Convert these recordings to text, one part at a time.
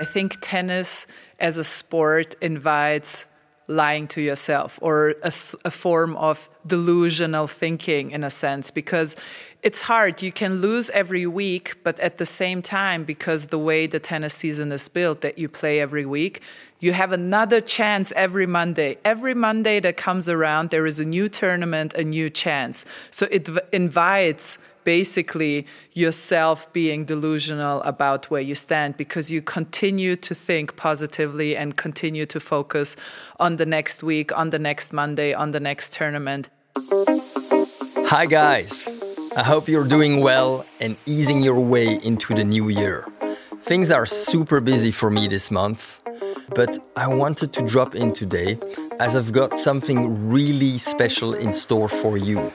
I think tennis as a sport invites lying to yourself or a, a, form of delusional thinking in a sense because it's hard. You can lose every week but at the same time because the way the tennis season is built that you play every week you have another chance every monday. Every monday that comes around there is a new tournament a new chance. So it invites basically yourself being delusional about where you stand because you continue to think positively and continue to focus on the next week, on the next Monday, on the next tournament. Hi, guys. I hope you're doing well and easing your way into the new year. Things are super busy for me this month, but I wanted to drop in today as I've got something really special in store for you.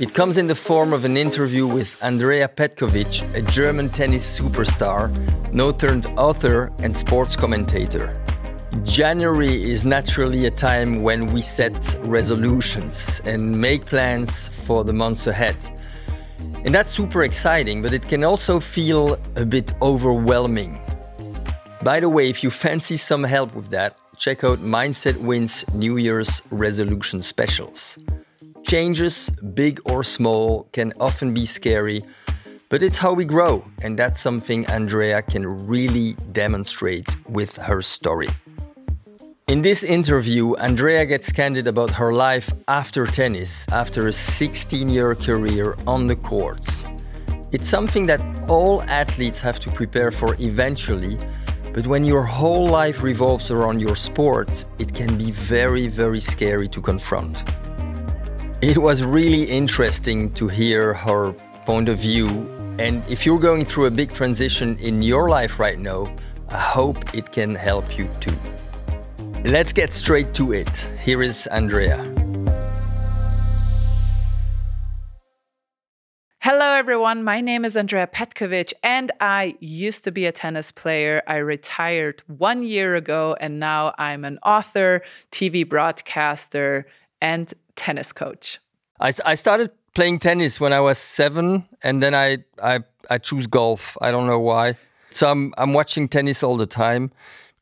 It comes in the form of an interview with Andrea Petković, a German tennis superstar, no turned author and sports commentator. January is naturally a time when we set resolutions and make plans for the months ahead. And that's super exciting, but it can also feel a bit overwhelming. By the way, if you fancy some help with that, check out Mindset Wins New Year's resolution specials. Changes, big or small, can often be scary, but it's how we grow, and that's something Andrea can really demonstrate with her story. In this interview, Andrea gets candid about her life after tennis, after a 16 year career on the courts. It's something that all athletes have to prepare for eventually, but when your whole life revolves around your sport, it can be very, very scary to confront. It was really interesting to hear her point of view. And if you're going through a big transition in your life right now, I hope it can help you too. Let's get straight to it. Here is Andrea. Hello, everyone. My name is Andrea Petković, and I used to be a tennis player. I retired one year ago, and now I'm an author, TV broadcaster, and tennis coach? I, I started playing tennis when I was seven, and then I, I, I choose golf. I don't know why. So I'm, I'm watching tennis all the time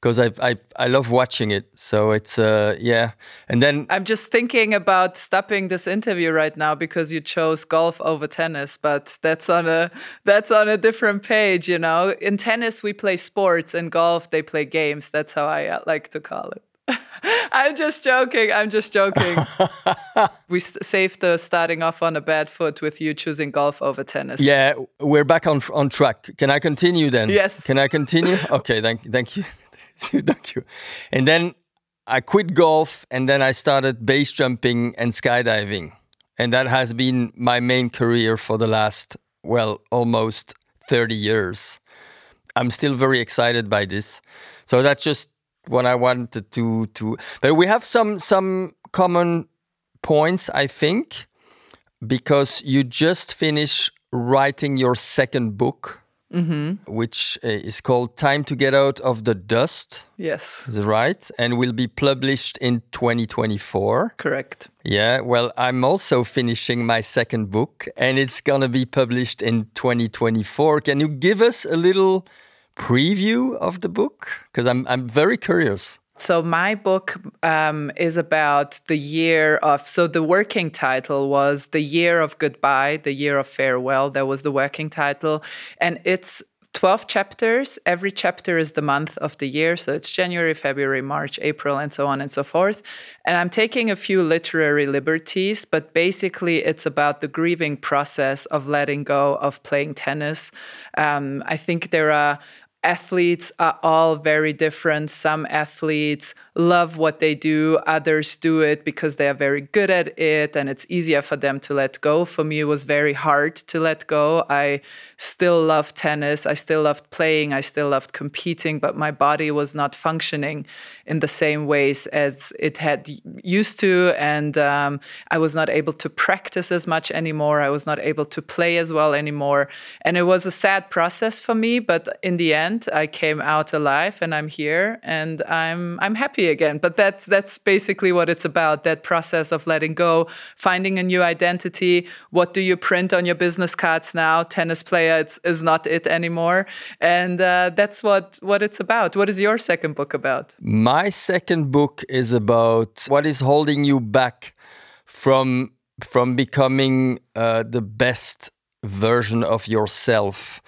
because I, I I love watching it. So it's uh yeah. And then I'm just thinking about stopping this interview right now because you chose golf over tennis, but that's on a that's on a different page, you know. In tennis we play sports, in golf they play games. That's how I uh, like to call it. I'm just joking. I'm just joking. we saved the starting off on a bad foot with you choosing golf over tennis. Yeah, we're back on on track. Can I continue then? Yes. Can I continue? Okay, thank thank you. thank you. And then I quit golf and then I started base jumping and skydiving. And that has been my main career for the last well, almost 30 years. I'm still very excited by this. So that's just what I wanted to to. But we have some some common points, I think, because you just finished writing your second book. Mm-hmm. Which uh, is called Time to Get Out of the Dust. Yes. Is right? And will be published in 2024. Correct. Yeah. Well, I'm also finishing my second book and it's going to be published in 2024. Can you give us a little preview of the book? Because I'm I'm very curious. So my book um, is about the year of. So the working title was the year of goodbye, the year of farewell. That was the working title, and it's 12 chapters. Every chapter is the month of the year. So it's January, February, March, April, and so on and so forth. And I'm taking a few literary liberties, but basically it's about the grieving process of letting go of playing tennis. Um, I think there are athletes are all very different. Some athletes love what they do, others do it because they are very good at it and it's easier for them to let go. For me, it was very hard to let go. I still loved tennis, I still loved playing, I still loved competing, but my body was not functioning in the same ways as it had used to. And um, I was not able to practice as much anymore. I was not able to play as well anymore. And it was a sad process for me, but in the end. I came out alive and I'm here and I'm I'm happy again. But that's that's basically what it's about, that process of letting go, finding a new identity. What do you print on your business cards now? Tennis player it's, is not it anymore. And uh, that's what what it's about. What is your second book about? My second book is about what is holding you back from from becoming uh, the best version of yourself.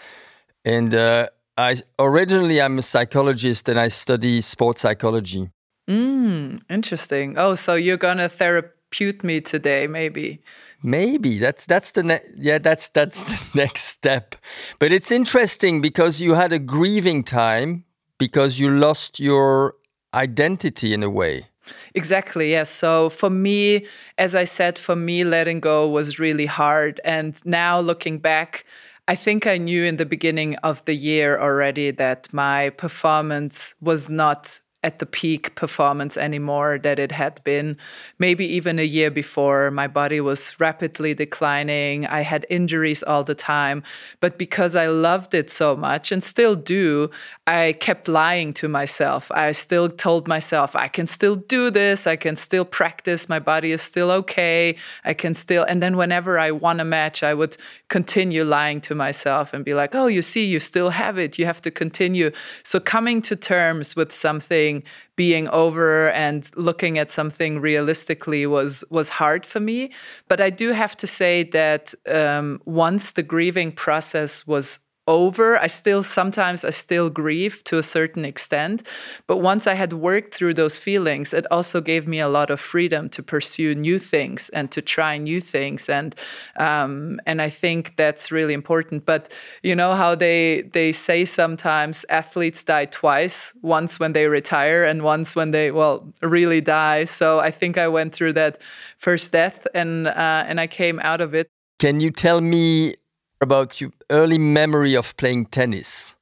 And uh, I originally I'm a psychologist and I study sports psychology. Mm, interesting. Oh, so you're gonna therapute me today, maybe? Maybe that's that's the ne- yeah that's that's the next step. But it's interesting because you had a grieving time because you lost your identity in a way. Exactly, yes. So for me, as I said, for me, letting go was really hard. And now looking back, I think I knew in the beginning of the year already that my performance was not at the peak performance anymore that it had been. Maybe even a year before, my body was rapidly declining. I had injuries all the time. But because I loved it so much and still do, I kept lying to myself. I still told myself, I can still do this. I can still practice. My body is still okay. I can still. And then whenever I won a match, I would continue lying to myself and be like, oh, you see, you still have it. You have to continue. So coming to terms with something being over and looking at something realistically was was hard for me. But I do have to say that um, once the grieving process was over. I still sometimes I still grieve to a certain extent, but once I had worked through those feelings, it also gave me a lot of freedom to pursue new things and to try new things, and um, and I think that's really important. But you know how they they say sometimes athletes die twice: once when they retire and once when they well really die. So I think I went through that first death and uh, and I came out of it. Can you tell me about your early memory of playing tennis.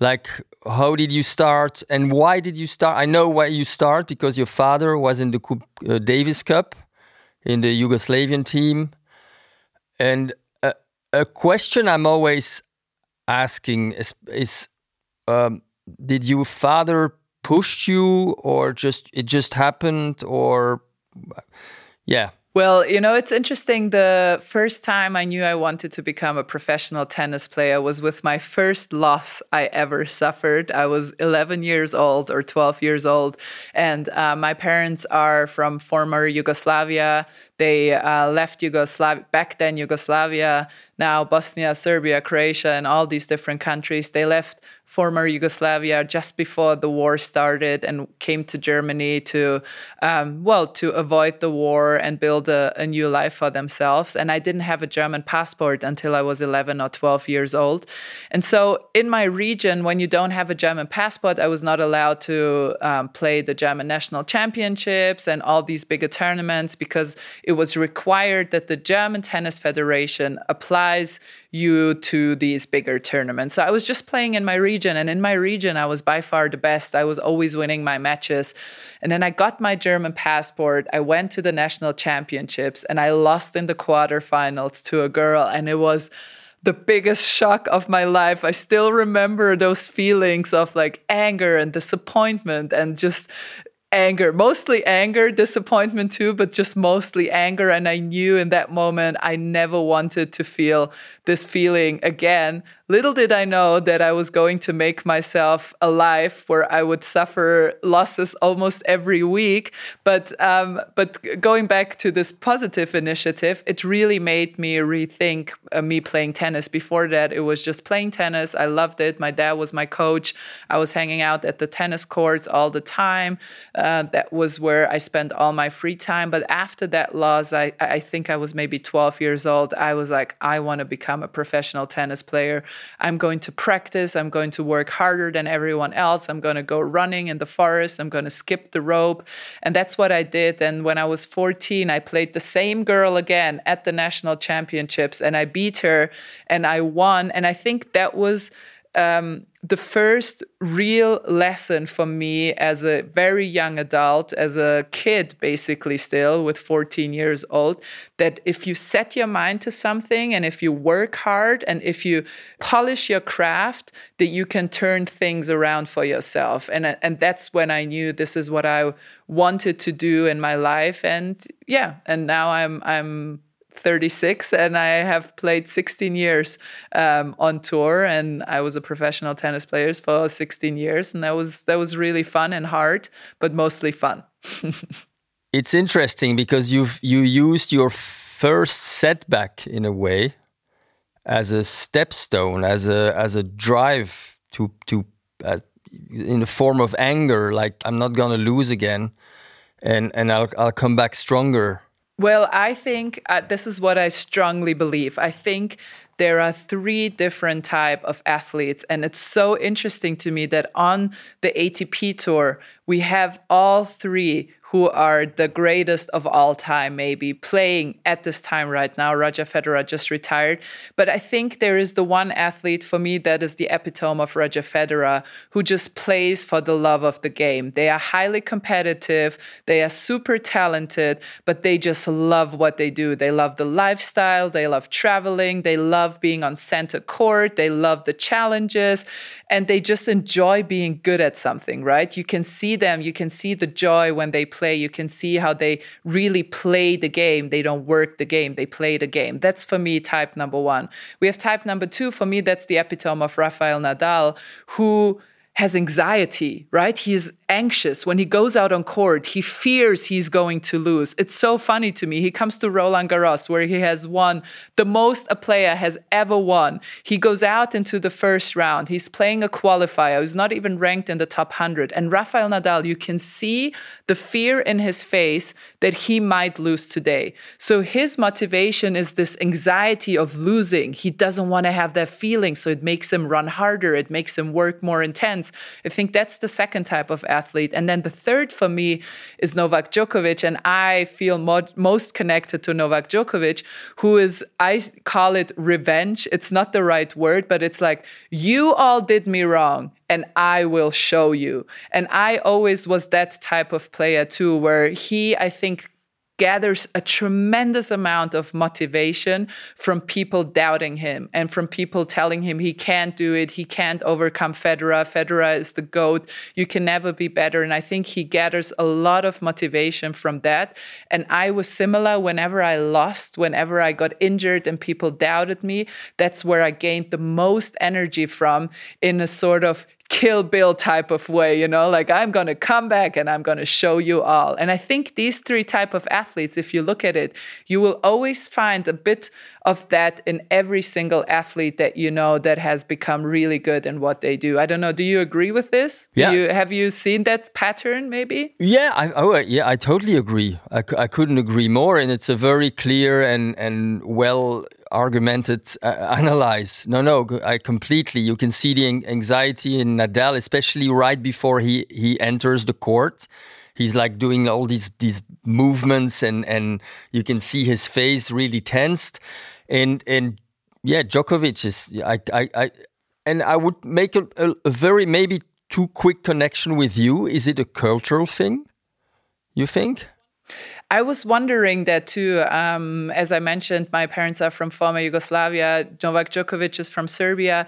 Like, how did you start and why did you start? I know why you start because your father was in the uh, Davis Cup in the Yugoslavian team. And a, a question I'm always asking is, is um, did your father push you or just it just happened or yeah well, you know, it's interesting. The first time I knew I wanted to become a professional tennis player was with my first loss I ever suffered. I was 11 years old or 12 years old, and uh, my parents are from former Yugoslavia. They uh, left Yugoslavia, back then Yugoslavia, now Bosnia, Serbia, Croatia, and all these different countries. They left former Yugoslavia just before the war started and came to Germany to, um, well, to avoid the war and build a, a, new life for themselves. And I didn't have a German passport until I was 11 or 12 years old. And so in my region, when you don't have a German passport, I was not allowed to um, play the German national championships and all these bigger tournaments because it was required that the German Tennis Federation applies you to these bigger tournaments. So I was just playing in my region, and in my region, I was by far the best. I was always winning my matches. And then I got my German passport. I went to the national championships, and I lost in the quarterfinals to a girl, and it was the biggest shock of my life. I still remember those feelings of like anger and disappointment and just anger, mostly anger, disappointment too, but just mostly anger. And I knew in that moment I never wanted to feel this feeling again. Little did I know that I was going to make myself a life where I would suffer losses almost every week. But um, but going back to this positive initiative, it really made me rethink uh, me playing tennis. Before that, it was just playing tennis. I loved it. My dad was my coach. I was hanging out at the tennis courts all the time. Uh, that was where I spent all my free time. But after that loss, I I think I was maybe 12 years old. I was like, I want to become become a professional tennis player. I'm going to practice. I'm going to work harder than everyone else. I'm going to go running in the forest. I'm going to skip the rope. And that's what I did. And when I was 14, I played the same girl again at the national championships and I beat her and I won. And I think that was um, the first real lesson for me as a very young adult, as a kid, basically, still with 14 years old, that if you set your mind to something and if you work hard and if you polish your craft, that you can turn things around for yourself. And, and that's when I knew this is what I wanted to do in my life. And yeah, and now I'm, I'm, 36 and I have played 16 years um, on tour and I was a professional tennis player for 16 years and that was that was really fun and hard but mostly fun. it's interesting because you've you used your first setback in a way as a stepstone as a as a drive to to uh, in the form of anger like I'm not going to lose again and and I'll I'll come back stronger well, I think uh, this is what I strongly believe. I think there are three different type of athletes and it's so interesting to me that on the ATP tour we have all three who are the greatest of all time, maybe playing at this time right now. Roger Federer just retired. But I think there is the one athlete for me that is the epitome of Roger Federer who just plays for the love of the game. They are highly competitive, they are super talented, but they just love what they do. They love the lifestyle, they love traveling, they love being on center court, they love the challenges, and they just enjoy being good at something, right? You can see them, you can see the joy when they play you can see how they really play the game. They don't work the game, they play the game. That's for me type number one. We have type number two. For me, that's the epitome of Rafael Nadal, who has anxiety, right? He's anxious when he goes out on court. He fears he's going to lose. It's so funny to me. He comes to Roland Garros, where he has won the most a player has ever won. He goes out into the first round. He's playing a qualifier. He's not even ranked in the top 100. And Rafael Nadal, you can see the fear in his face that he might lose today. So his motivation is this anxiety of losing. He doesn't want to have that feeling. So it makes him run harder, it makes him work more intense. I think that's the second type of athlete. And then the third for me is Novak Djokovic. And I feel mo- most connected to Novak Djokovic, who is, I call it revenge. It's not the right word, but it's like, you all did me wrong and I will show you. And I always was that type of player too, where he, I think, gathers a tremendous amount of motivation from people doubting him and from people telling him he can't do it, he can't overcome Federer, Federer is the GOAT, you can never be better. And I think he gathers a lot of motivation from that. And I was similar whenever I lost, whenever I got injured and people doubted me, that's where I gained the most energy from in a sort of kill bill type of way you know? Like i'm going to come back and i'm going to show you all. And i think these three type of athletes if you look at it you will always find a bit of that in every single athlete that you know that has become really good in what they do. I don't know do you agree with this? Do yeah. you, have you seen that pattern maybe? Yeah I, oh uh, yeah i totally agree. I, I couldn't agree more and it's a very clear and and well argumented uh, analyze. No, no, I completely. You can see the anxiety in Nadal, especially right before he he enters the court. He's like doing all these these movements, and and you can see his face really tensed. And and yeah, Djokovic is. I I, I and I would make a, a, a very maybe too quick connection with you. Is it a cultural thing? You think? I was wondering that too. Um, as I mentioned, my parents are from former Yugoslavia. Novak Djokovic is from Serbia.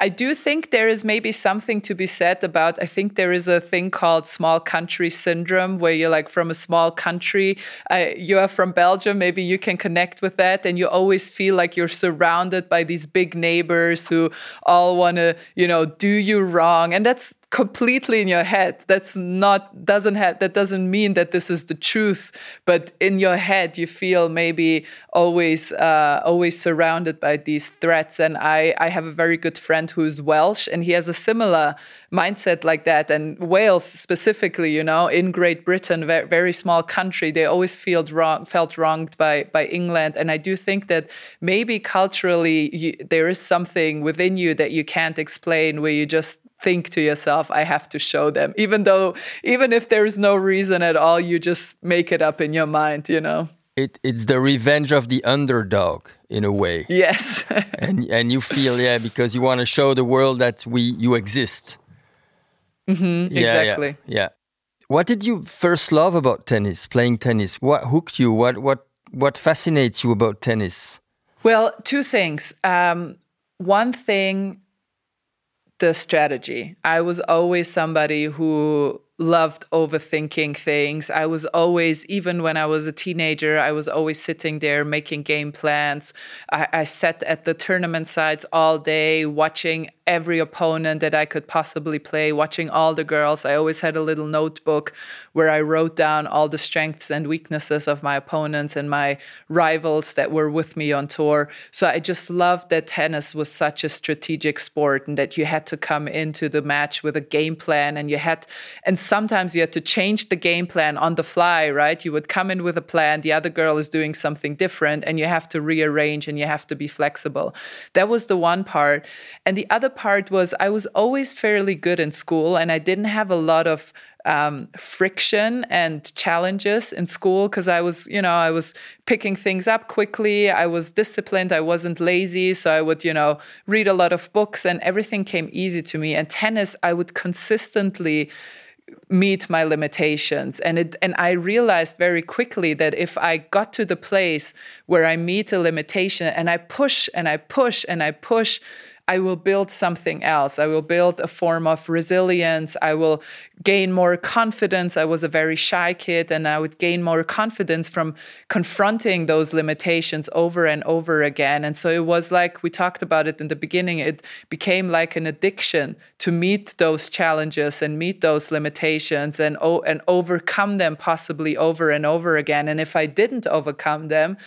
I do think there is maybe something to be said about. I think there is a thing called small country syndrome, where you're like from a small country. Uh, you are from Belgium, maybe you can connect with that, and you always feel like you're surrounded by these big neighbors who all want to, you know, do you wrong, and that's completely in your head. That's not doesn't have that doesn't mean that this is the truth but in your head you feel maybe always uh, always surrounded by these threats. And i i have a very good friend who's welsh and he has a similar mindset like that. And wales specifically you know in great britain very, very small country they always feel wrong felt wronged by by england. And i do think that maybe culturally you, there is something within you that you can't explain where you just think to yourself, I have to show them, even though, even if there's no reason at all, you just make it up in your mind, you know? it, it's the revenge of the underdog in a way. Yes. and and you feel yeah because you want to show the world that we you exist. Mm-hmm, yeah, exactly. Yeah, yeah. What did you first love about tennis? Playing tennis. What hooked you? What what what fascinates you about tennis? Well, two things. Um, one thing, the strategy. I was always somebody who loved overthinking things. I was always, even when I was a teenager, I was always sitting there making game plans. I, I sat at the tournament sites all day watching every opponent that I could possibly play, watching all the girls. I always had a little notebook where I wrote down all the strengths and weaknesses of my opponents and my rivals that were with me on tour. So I just loved that tennis was such a strategic sport and that you had to come into the match with a game plan and you had, and sometimes you had to change the game plan on the fly, right? You would come in with a plan, the other girl is doing something different, and you have to rearrange and you have to be flexible. That was the one part. And the other part was I was always fairly good in school and I didn't have a lot of um, friction and challenges in school because I was, you know, I was picking things up quickly. I was disciplined. I wasn't lazy. So I would, you know, read a lot of books and everything came easy to me. And tennis, I would consistently meet my limitations and it and I realized very quickly that if I got to the place where I meet a limitation and I push and I push and I push I will build something else. I will build a form of resilience. I will gain more confidence. I was a very shy kid, and I would gain more confidence from confronting those limitations over and over again. And so it was like we talked about it in the beginning, it became like an addiction to meet those challenges and meet those limitations and, and overcome them possibly over and over again. And if I didn't overcome them,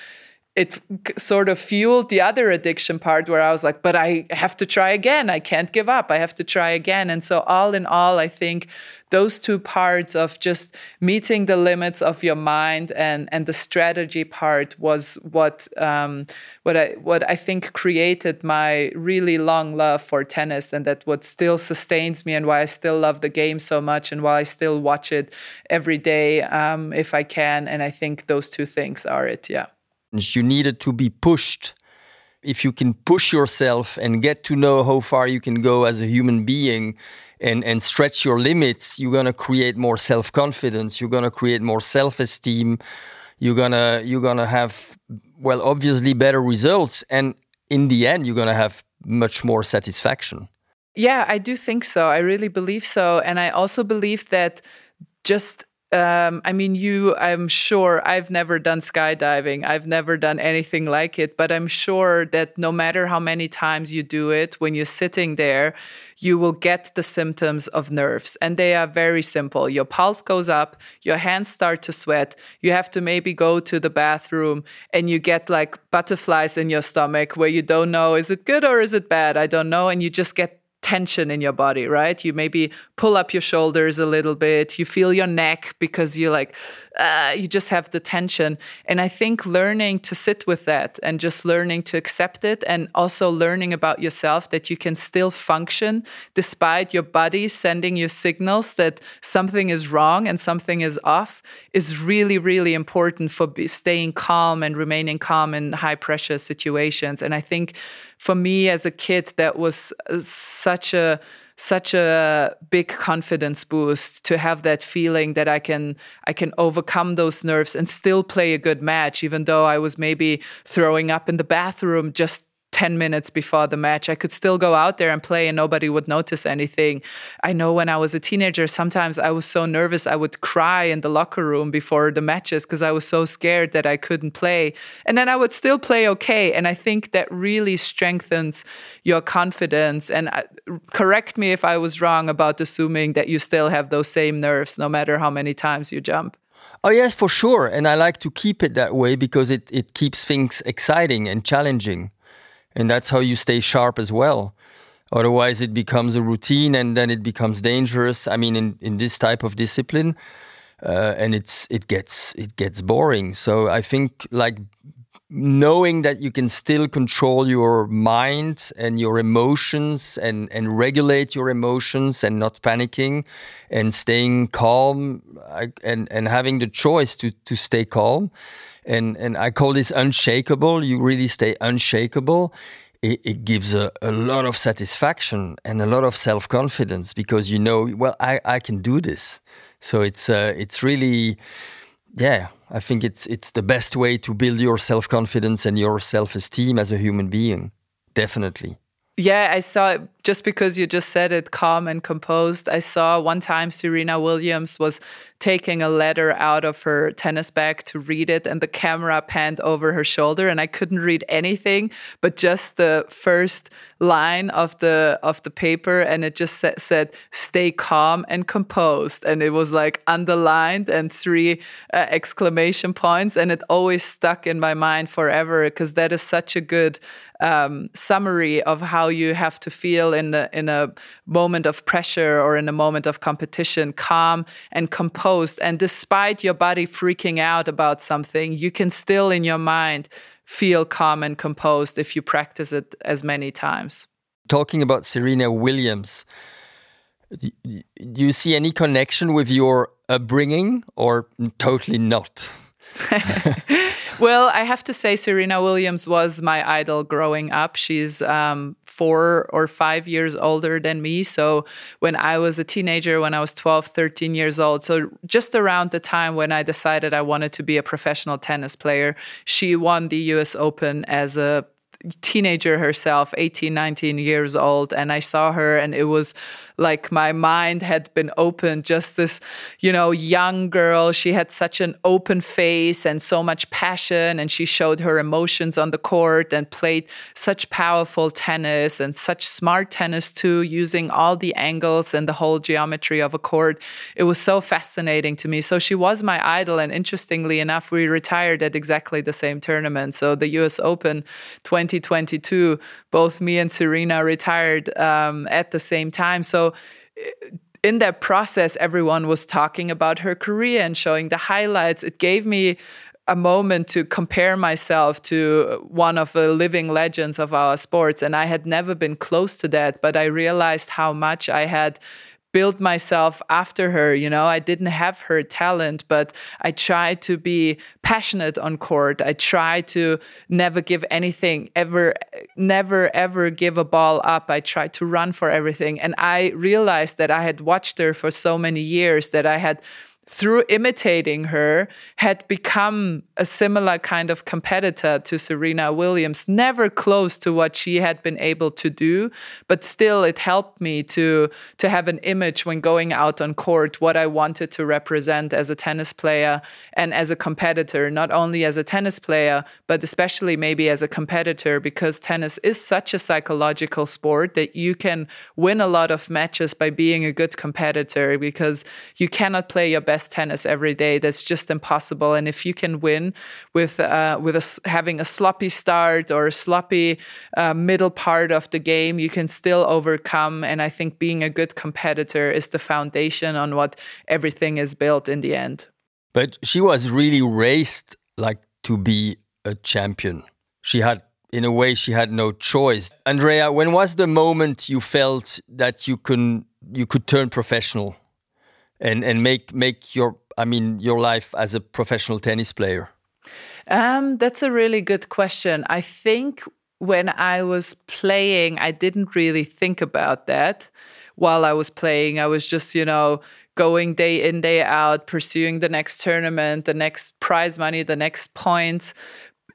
it sort of fueled the other addiction part where I was like, but I have to try again. I can't give up. I have to try again. And so, all in all, I think those two parts of just meeting the limits of your mind and and the strategy part was what um, what I what I think created my really long love for tennis, and that what still sustains me and why I still love the game so much, and why I still watch it every day um, if I can. And I think those two things are it. Yeah. You needed to be pushed. If you can push yourself and get to know how far you can go as a human being and, and stretch your limits, you're gonna create more self-confidence, you're gonna create more self-esteem, you're gonna you're gonna have well obviously better results and in the end you're gonna have much more satisfaction. Yeah, I do think so. I really believe so. And I also believe that just um, I mean, you, I'm sure I've never done skydiving. I've never done anything like it, but I'm sure that no matter how many times you do it, when you're sitting there, you will get the symptoms of nerves. And they are very simple. Your pulse goes up, your hands start to sweat, you have to maybe go to the bathroom, and you get like butterflies in your stomach where you don't know is it good or is it bad? I don't know. And you just get tension in your body, right? You maybe pull up your shoulders a little bit. You feel your neck because you're like, uh, you just have the tension. And I think learning to sit with that and just learning to accept it and also learning about yourself that you can still function despite your body sending you signals that something is wrong and something is off is really, really important for staying calm and remaining calm in high pressure situations. And I think for me as a kid, that was uh, such a such a big confidence boost to have that feeling that I can I can overcome those nerves and still play a good match even though I was maybe throwing up in the bathroom just 10 minutes before the match. I could still go out there and play and nobody would notice anything. I know when I was a teenager, sometimes I was so nervous I would cry in the locker room before the matches because I was so scared that I couldn't play. And then I would still play okay. And I think that really strengthens your confidence. And uh, correct me if I was wrong about assuming that you still have those same nerves no matter how many times you jump. Oh yes, for sure. And I like to keep it that way because it, it keeps things exciting and challenging and that's how you stay sharp as well otherwise it becomes a routine and then it becomes dangerous i mean in, in this type of discipline uh, and it's it gets it gets boring so i think like knowing that you can still control your mind and your emotions and, and regulate your emotions and not panicking and staying calm and, and having the choice to, to stay calm. And, and I call this unshakable. You really stay unshakable. It, it gives a, a lot of satisfaction and a lot of self confidence because you know, well, I, I can do this. So it's, uh, it's really, yeah, I think it's it's the best way to build your self confidence and your self esteem as a human being. Definitely. Yeah, I saw just because you just said it calm and composed. I saw one time Serena Williams was taking a letter out of her tennis bag to read it, and the camera panned over her shoulder, and I couldn't read anything but just the first line of the of the paper, and it just sa- said "Stay calm and composed," and it was like underlined and three uh, exclamation points, and it always stuck in my mind forever because that is such a good um, summary of how you have to feel in a, in a moment of pressure or in a moment of competition, calm and composed. And despite your body freaking out about something, you can still in your mind feel calm and composed if you practice it as many times. Talking about Serena Williams, do you see any connection with your upbringing or totally not? well, I have to say, Serena Williams was my idol growing up. She's um, four or five years older than me. So when I was a teenager, when I was 12, 13 years old, so just around the time when I decided I wanted to be a professional tennis player, she won the US Open as a teenager herself 18 19 years old and i saw her and it was like my mind had been opened just this you know young girl. She had such an open face and so much passion and she showed her emotions on the court and played such powerful tennis and such smart tennis too using all the angles and the whole geometry of a court. It was so fascinating to me. So she was my idol and interestingly enough we retired at exactly the same tournament. So the US Open 2022 both me and Serena retired um, at the same time. So in that process, everyone was talking about her career and showing the highlights. It gave me a moment to compare myself to one of the living legends of our sports. And I had never been close to that, but I realized how much I had build myself after her. You know, I didn't have her talent, but I tried to be passionate on court. I tried to never give anything, ever, never, ever give a ball up. I tried to run for everything. And I realized that I had watched her for so many years that I had through imitating her, had become a similar kind of competitor to Serena Williams, never close to what she had been able to do, but still it helped me to, to have an image when going out on court, what I wanted to represent as a tennis player and as a competitor, not only as a tennis player, but especially maybe as a competitor, because tennis is such a psychological sport that you can win a lot of matches by being a good competitor because you cannot play your best best tennis every day. That's just impossible. And if you can win with uh, with a, having a sloppy start or a sloppy uh, middle part of the game, you can still overcome. And I think being a good competitor is the foundation on what everything is built in the end. But she was really raised like to be a champion. She had in a way she had no choice. Andrea, when was the moment you felt that you can you could turn professional? And and make make your I mean your life as a professional tennis player? Um, that's a really good question. I think when I was playing, I didn't really think about that. While I was playing, I was just you know going day in day out, pursuing the next tournament, the next prize money, the next points.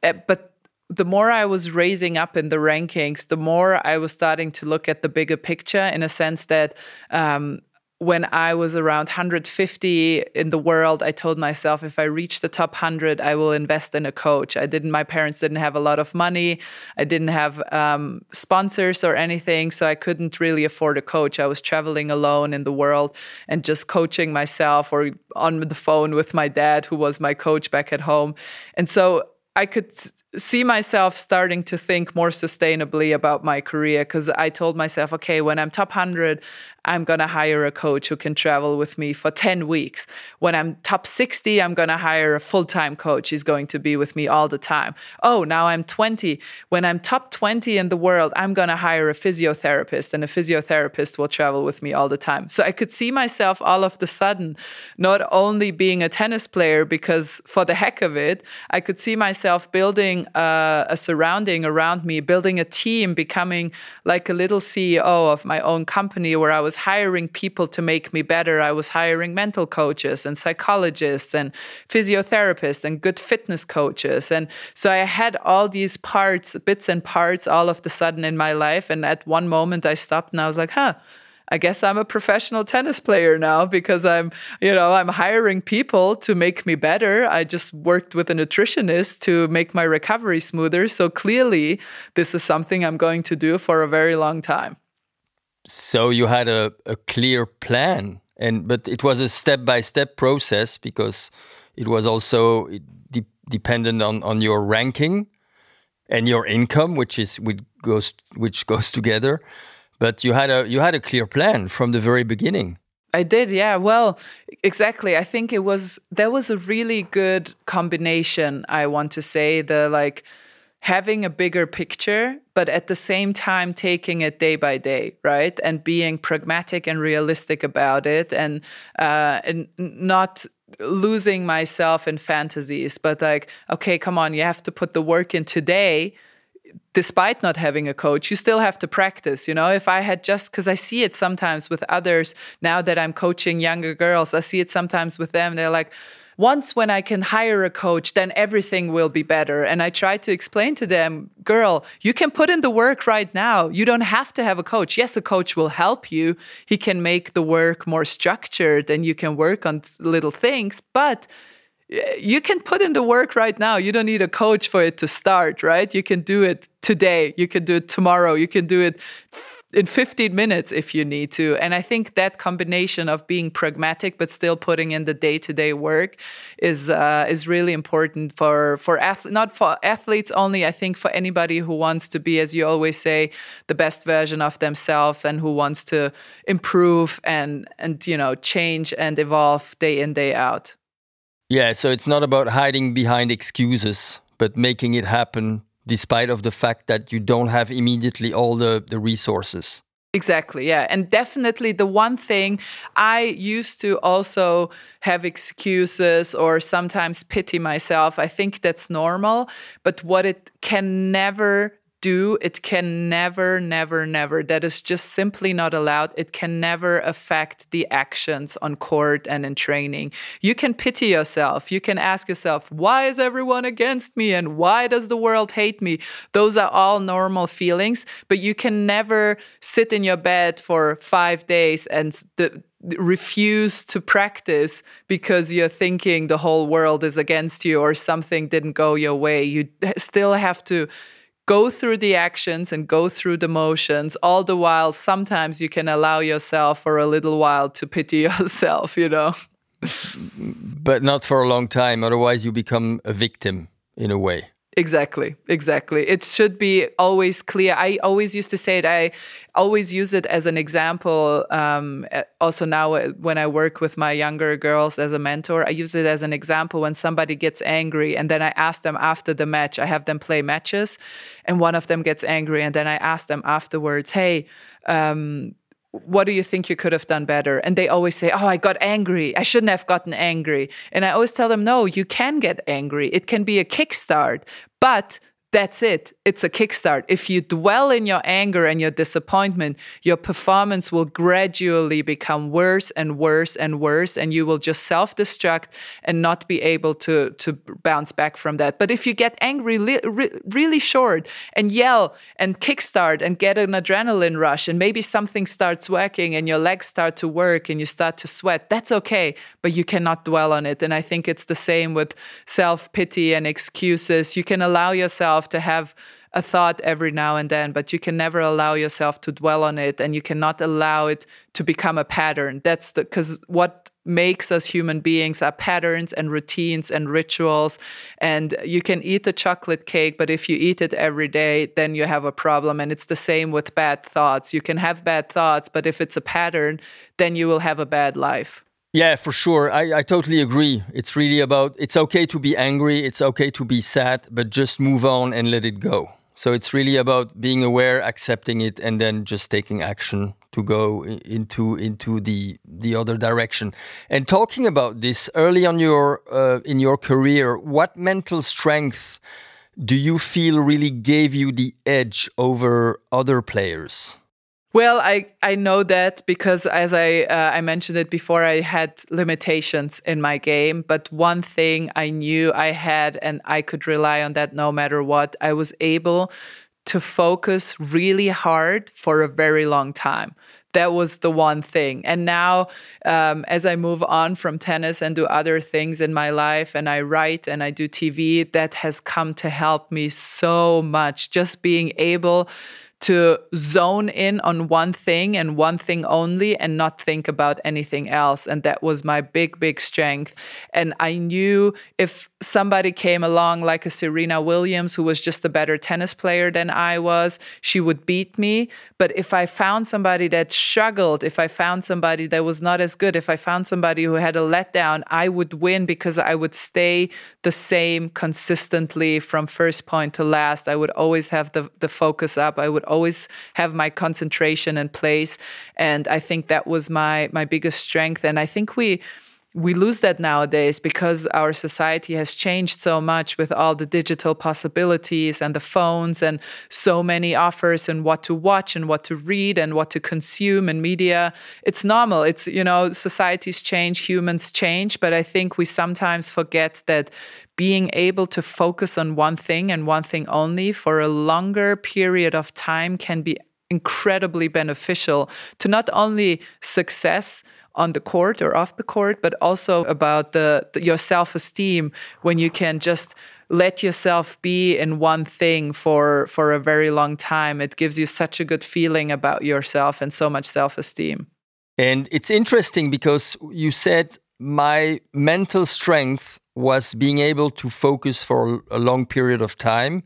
Eh, but the more I was raising up in the rankings, the more I was starting to look at the bigger picture in a sense that um, when I was around 150 in the world, I told myself if I reach the top 100, I will invest in a coach. I didn't, my parents didn't have a lot of money. I didn't have um, sponsors or anything. So I couldn't really afford a coach. I was traveling alone in the world and just coaching myself or on the phone with my dad, who was my coach back at home. And so I could see myself starting to think more sustainably about my career because I told myself, okay, when I'm top 100, I'm going to hire a coach who can travel with me for 10 weeks. When I'm top 60, I'm going to hire a full time coach. He's going to be with me all the time. Oh, now I'm 20. When I'm top 20 in the world, I'm going to hire a physiotherapist, and a physiotherapist will travel with me all the time. So I could see myself all of the sudden not only being a tennis player, because for the heck of it, I could see myself building a, a surrounding around me, building a team, becoming like a little CEO of my own company where I was was hiring people to make me better. I was hiring mental coaches and psychologists and physiotherapists and good fitness coaches. And so I had all these parts, bits and parts all of the sudden in my life. And at one moment I stopped and I was like, huh. I guess I'm a professional tennis player now because I'm, you know, I'm hiring people to make me better. I just worked with a nutritionist to make my recovery smoother. So clearly, this is something I'm going to do for a very long time. So you had a, a clear plan, and but it was a step by step process because it was also de dependent on, on your ranking and your income, which is which goes which goes together. But you had a you had a clear plan from the very beginning. I did, yeah. Well, exactly. I think it was there was a really good combination. I want to say the like having a bigger picture, but at the same time taking it day by day, right? And being pragmatic and realistic about it and, uh, and not losing myself in fantasies, but like, okay, come on, you have to put the work in today despite not having a coach, you still have to practice. You know, if I had just, because I see it sometimes with others now that I'm coaching younger girls, I see it sometimes with them. They're like, once when I can hire a coach, then everything will be better. And I try to explain to them, girl, you can put in the work right now. You don't have to have a coach. Yes, a coach will help you. He can make the work more structured and you can work on little things, but eh, you can put in the work right now. You don't need a coach for it to start, right? You can do it today. You can do it tomorrow. You can do it in 15 minutes if you need to. And I think that combination of being pragmatic but still putting in the day-to-day work is uh, is really important for for ath- not for athletes only. I think for anybody who wants to be, as you always say, the best version of themselves and who wants to improve and and you know change and evolve day in day out. Yeah, so it's not about hiding behind excuses, but making it happen despite of the fact that you don't have immediately all the, the resources. Exactly, yeah. And definitely the one thing I used to also have excuses or sometimes pity myself. I think that's normal. But what it can never do, it can never, never, never, that is just simply not allowed. It can never affect the actions on court and in training. You can pity yourself. You can ask yourself, why is everyone against me? And why does the world hate me? Those are all normal feelings, but you can never sit in your bed for five days and the, refuse to practice because you're thinking the whole world is against you or something didn't go your way. You eh, still have to go through the actions and go through the motions all the while sometimes you can allow yourself for a little while to pity yourself you know? But not for a long time otherwise you become a victim in a way Exactly, exactly. It should be always clear. I always used to say it. I always use it as an example. Um, also now, uh, when I work with my younger girls as a mentor, I use it as an example when somebody gets angry, and then I ask them after the match. I have them play matches, and one of them gets angry, and then I ask them afterwards, "Hey." Um, what do you think you could have done better? And they always say, Oh, I got angry. I shouldn't have gotten angry. And I always tell them, No, you can get angry. It can be a kickstart, but that's it. It's a kickstart. If you dwell in your anger and your disappointment, your performance will gradually become worse and worse and worse, and you will just self destruct and not be able to, to bounce back from that. But if you get angry li- re- really short and yell and kickstart and get an adrenaline rush, and maybe something starts working and your legs start to work and you start to sweat, that's okay, but you cannot dwell on it. And I think it's the same with self pity and excuses. You can allow yourself yourself to have a thought every now and then, but you can never allow yourself to dwell on it and you cannot allow it to become a pattern. That's the because what makes us human beings are patterns and routines and rituals. And you can eat a chocolate cake, but if you eat it every day, then you have a problem. And it's the same with bad thoughts. You can have bad thoughts, but if it's a pattern, then you will have a bad life. Yeah, for sure. I, I totally agree. It's really about it's okay to be angry, it's okay to be sad, but just move on and let it go. So it's really about being aware, accepting it, and then just taking action to go into into the the other direction. And talking about this early on your uh, in your career, what mental strength do you feel really gave you the edge over other players? Well, I, I know that because as I uh, I mentioned it before, I had limitations in my game. But one thing I knew I had, and I could rely on that no matter what, I was able to focus really hard for a very long time. That was the one thing. And now, um, as I move on from tennis and do other things in my life, and I write and I do TV, that has come to help me so much. Just being able to zone in on one thing and one thing only and not think about anything else. And that was my big, big strength. And I knew if somebody came along like a Serena Williams, who was just a better tennis player than I was, she would beat me. But if I found somebody that struggled, if I found somebody that was not as good, if I found somebody who had a letdown, I would win because I would stay the same consistently from first point to last. I would always have the, the focus up. I would always have my concentration in place. And I think that was my my biggest strength. And I think we we lose that nowadays because our society has changed so much with all the digital possibilities and the phones and so many offers and what to watch and what to read and what to consume in media. It's normal. It's, you know, societies change, humans change, but I think we sometimes forget that being able to focus on one thing and one thing only for a longer period of time can be incredibly beneficial to not only success on the court or off the court, but also about the, the your self esteem when you can just let yourself be in one thing for for a very long time. It gives you such a good feeling about yourself and so much self esteem. And it's interesting because you said my mental strength was being able to focus for a long period of time.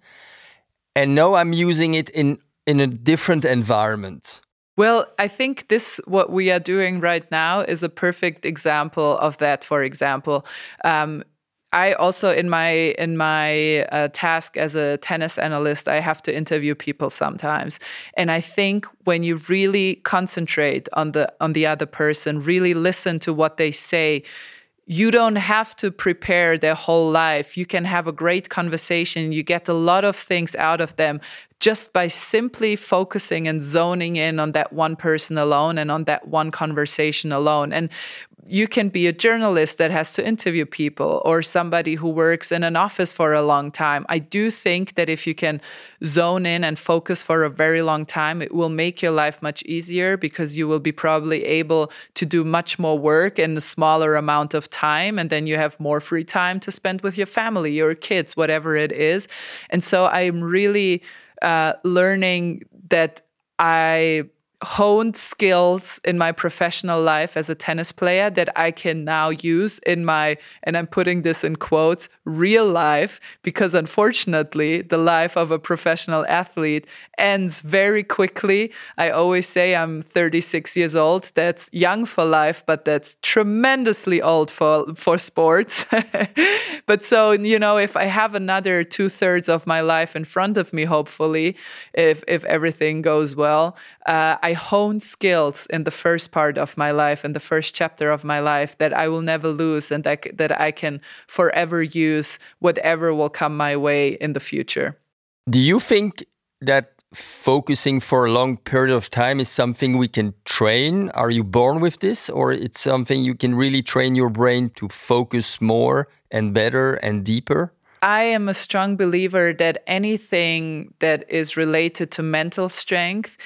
And now I'm using it in in a different environment. Well, I think this, what we are doing right now, is a perfect example of that. For example, um, I also in my in my uh, task as a tennis analyst, I have to interview people sometimes, and I think when you really concentrate on the on the other person, really listen to what they say, you don't have to prepare their whole life. You can have a great conversation. You get a lot of things out of them just by simply focusing and zoning in on that one person alone and on that one conversation alone. And you can be a journalist that has to interview people or somebody who works in an office for a long time. I do think that if you can zone in and focus for a very long time, it will make your life much easier because you will be probably able to do much more work in a smaller amount of time. And then you have more free time to spend with your family, your kids, whatever it is. And so I'm really uh, learning that I honed skills in my professional life as a tennis player that I can now use in my, and I'm putting this in quotes, real life, because unfortunately, the life of a professional athlete ends very quickly. I always say I'm 36 years old. That's young for life, but that's tremendously old for, for sports. but so, you know, if I have another two thirds of my life in front of me, hopefully, if, if everything goes well, uh, I honed skills in the first part of my life, in the first chapter of my life that I will never lose and that, that I can forever use whatever will come my way in the future. Do you think that focusing for a long period of time is something we can train? Are you born with this, or it's something you can really train your brain to focus more and better and deeper? I am a strong believer that anything that is related to mental strength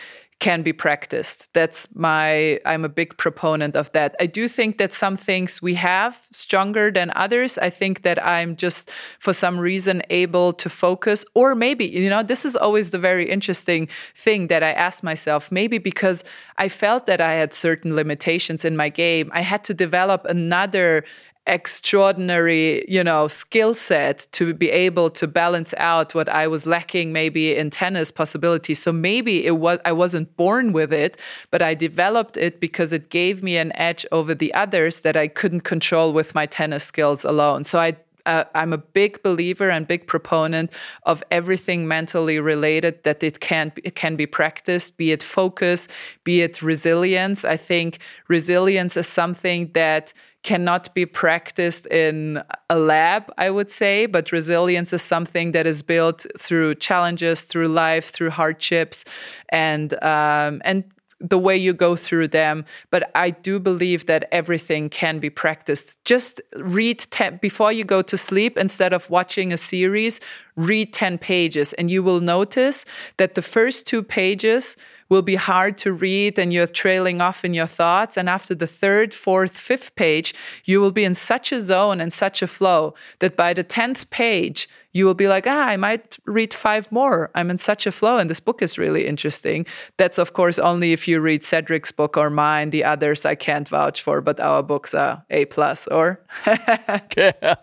can be practiced. That's my, I'm a big proponent of that. I do think that some things we have stronger than others. I think that I'm just, for some reason, able to focus, or maybe, you know, this is always the very interesting thing that I ask myself. Maybe because I felt that I had certain limitations in my game, I had to develop another extraordinary, you know, skill set to be able to balance out what I was lacking maybe in tennis possibilities. So maybe it was I wasn't born with it, but I developed it because it gave me an edge over the others that I couldn't control with my tennis skills alone. So I uh, I'm a big believer and big proponent of everything mentally related that it can it can be practiced, be it focus, be it resilience. I think resilience is something that cannot be practiced in a lab, I would say, but resilience is something that is built through challenges, through life, through hardships, and um, and the way you go through them. But I do believe that everything can be practiced. Just read 10 before you go to sleep instead of watching a series, read 10 pages, and you will notice that the first two pages will be hard to read and you're trailing off in your thoughts. And after the third, fourth, fifth page, you will be in such a zone and such a flow that by the 10th page, you will be like, ah, I might read five more. I'm in such a flow, and this book is really interesting. That's, of course, only if you read Cédric's book or mine. The others I can't vouch for, but our books are A plus. Or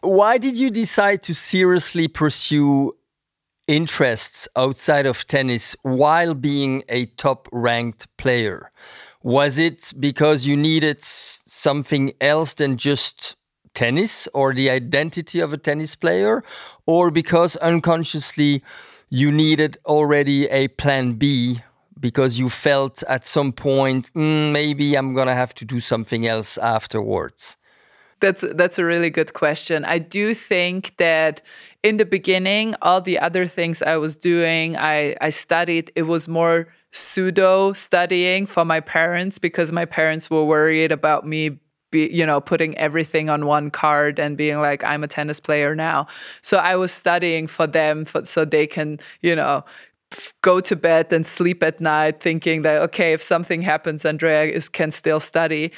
why did you decide to seriously pursue interests outside of tennis while being a top ranked player? Was it because you needed something else than just tennis or the identity of a tennis player, or because unconsciously you needed already a plan B because you felt at some point mm, maybe I'm gonna have to do something else afterwards? That's that's a really good question. I do think that in the beginning, all the other things I was doing, I, I studied, it was more pseudo studying for my parents because my parents were worried about me be, you know, putting everything on one card and being like, I'm a tennis player now. So I was studying for them for, so they can, you know, go to bed and sleep at night thinking that okay if something happens andrea is can still study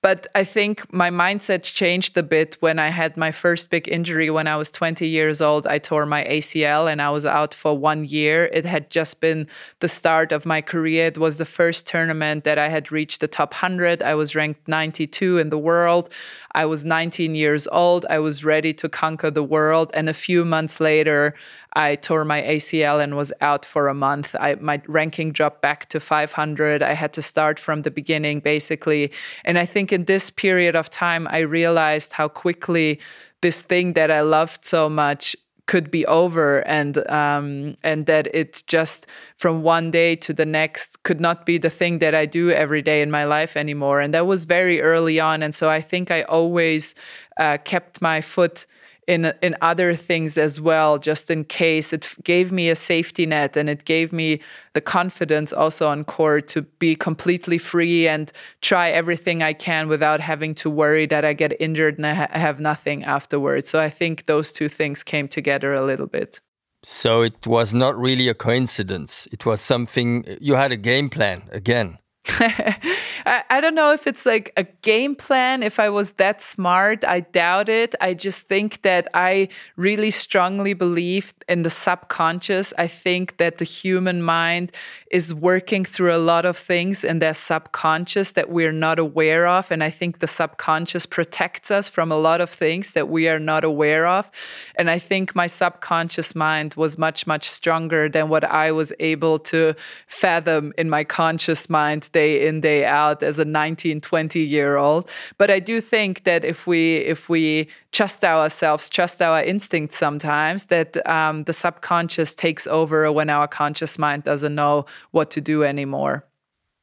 but I think my mindset changed a bit when I had my first big injury when I was 20 years old. I tore my ACL and I was out for one year. It had just been the start of my career. It was the first tournament that I had reached the top 100. I was ranked 92 in the world. I was 19 years old. I was ready to conquer the world. And a few months later, I tore my ACL and was out for a month. I, my ranking dropped back to 500. I had to start from the beginning, basically. And I think in this period of time, I realized how quickly this thing that I loved so much could be over and um, and that it just from one day to the next could not be the thing that I do every day in my life anymore. And that was very early on. And so I think I always uh, kept my foot in in other things as well just in case. It gave me a safety net and it gave me the confidence also on court to be completely free and try everything I can without having to worry that I get injured and I ha- have nothing afterwards. So I think those two things came together a little bit. So it was not really a coincidence. It was something you had a game plan again I, I don't know if it's like a game plan. If I was that smart, I doubt it. I just think that I really strongly believe in the subconscious. I think that the human mind is working through a lot of things in their subconscious that we're not aware of. And I think the subconscious protects us from a lot of things that we are not aware of. And I think my subconscious mind was much, much stronger than what I was able to fathom in my conscious mind day in, day out as a 19, 20 year old. But I do think that if we, if we trust ourselves, trust our instincts sometimes, that um, the subconscious takes over when our conscious mind doesn't know what to do anymore.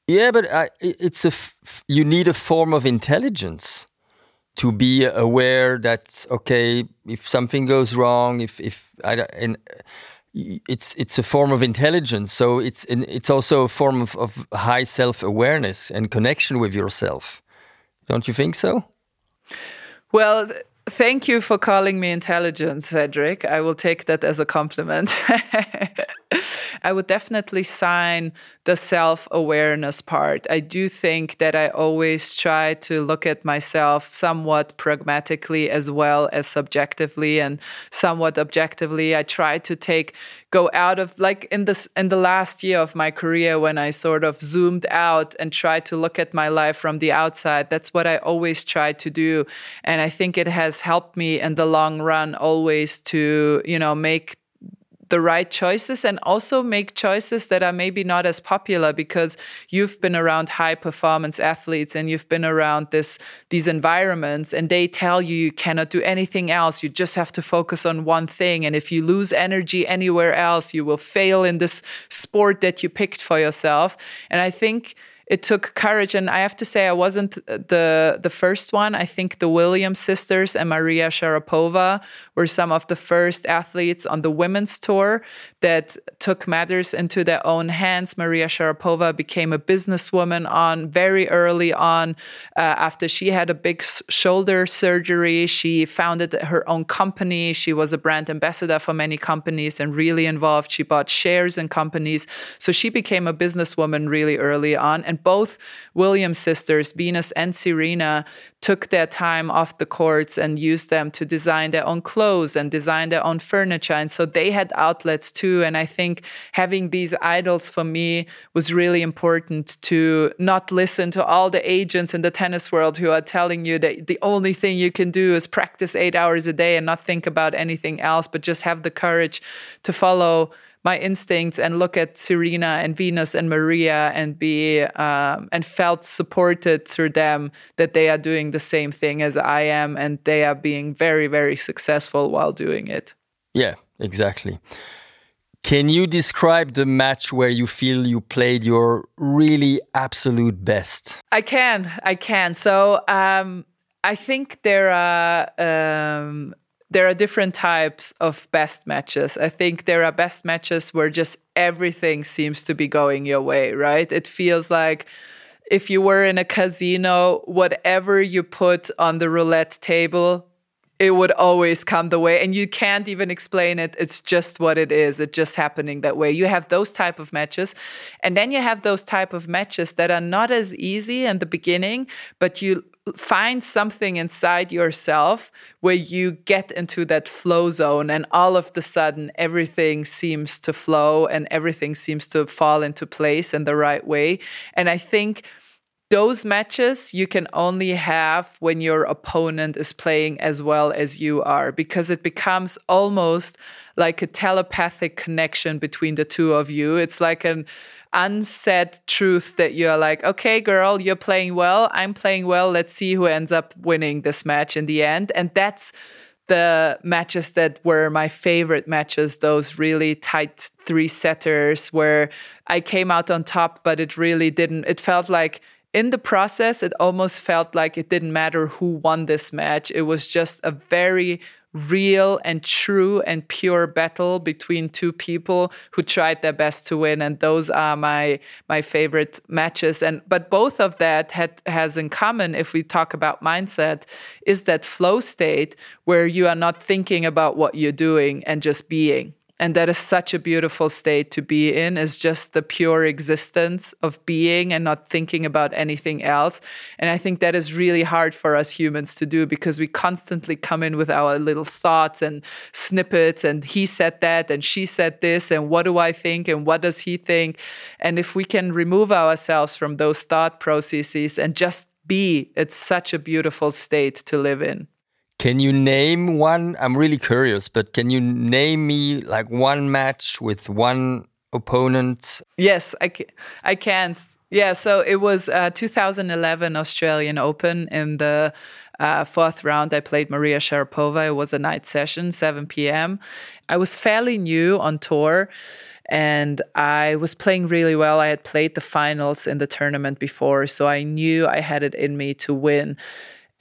Yeah, but I, it's a f- you need a form of intelligence to be aware that okay, if something goes wrong, if if I and it's it's a form of intelligence. So it's it's also a form of, of high self awareness and connection with yourself. Don't you think so? Well, Thank you for calling me intelligent, Cédric. I will take that as a compliment. I would definitely sign the self awareness part. I do think that I always try to look at myself somewhat pragmatically as well as subjectively and somewhat objectively. I try to take go out of like in this in the last year of my career when I sort of zoomed out and tried to look at my life from the outside. That's what I always try to do. And I think it has helped me in the long run always to, you know, make the right choices and also make choices that are maybe not as popular because you've been around high performance athletes and you've been around this these environments and they tell you you cannot do anything else. You just have to focus on one thing. And if you lose energy anywhere else you will fail in this sport that you picked for yourself. And i think it took courage. And i have to say i wasn't the the first one. I think the williams sisters and maria sharapova were some of the first athletes on the women's tour that took matters into their own hands. Maria sharapova became a businesswoman on very early on uh, after she had a big shoulder surgery. She founded her own company. She was a brand ambassador for many companies and really involved. She bought shares in companies. So she became a businesswoman really early on. And both Williams sisters, Venus and Serena, took their time off the courts and used them to design their own clothes and design their own furniture. And so they had outlets too. And I think having these idols for me was really important to not listen to all the agents in the tennis world who are telling you that the only thing you can do is practice eight hours a day and not think about anything else, but just have the courage to follow my instincts and look at Serena and Venus and Maria and be um, and felt supported through them that they are doing the same thing as I am and they are being very very successful while doing it. Yeah, exactly. Can you describe the match where you feel you played your really absolute best? I can, I can. So um, I think there are um, there are different types of best matches. I think there are best matches where just everything seems to be going your way, right? It feels like if you were in a casino, whatever you put on the roulette table, it would always come the way and you can't even explain it. It's just what it is. It's just happening that way. You have those type of matches and then you have those type of matches that are not as easy in the beginning but you find something inside yourself where you get into that flow zone and all of the sudden everything seems to flow and everything seems to fall into place in the right way. And i think those matches you can only have when your opponent is playing as well as you are because it becomes almost like a telepathic connection between the two of you it's like an unsaid truth that you're like, okay, girl, you're playing well. I'm playing well. Let's see who ends up winning this match in the end. And that's the matches that were my favorite matches, those really tight three setters where I came out on top, but it really didn't. It felt like in the process, it almost felt like it didn't matter who won this match. It was just a very real and true and pure battle between two people who tried their best to win. And those are my my favorite matches. And but both of that had, has in common if we talk about mindset is that flow state where you are not thinking about what you're doing and just being and that is such a beautiful state to be in is just the pure existence of being and not thinking about anything else. And i think that is really hard for us humans to do because we constantly come in with our little thoughts and snippets and he said that and she said this and what do i think and what does he think? And if we can remove ourselves from those thought processes and just be it's such a beautiful state to live in can you name one? I'm really curious, but can you name me like one match with one opponent? Yes, I can. I can. Yeah, so it was uh, 2011 Australian Open in the uh, fourth round. I played Maria Sharapova. It was a night session, 7 p.m. I was fairly new on tour and I was playing really well. I had played the finals in the tournament before, so I knew I had it in me to win.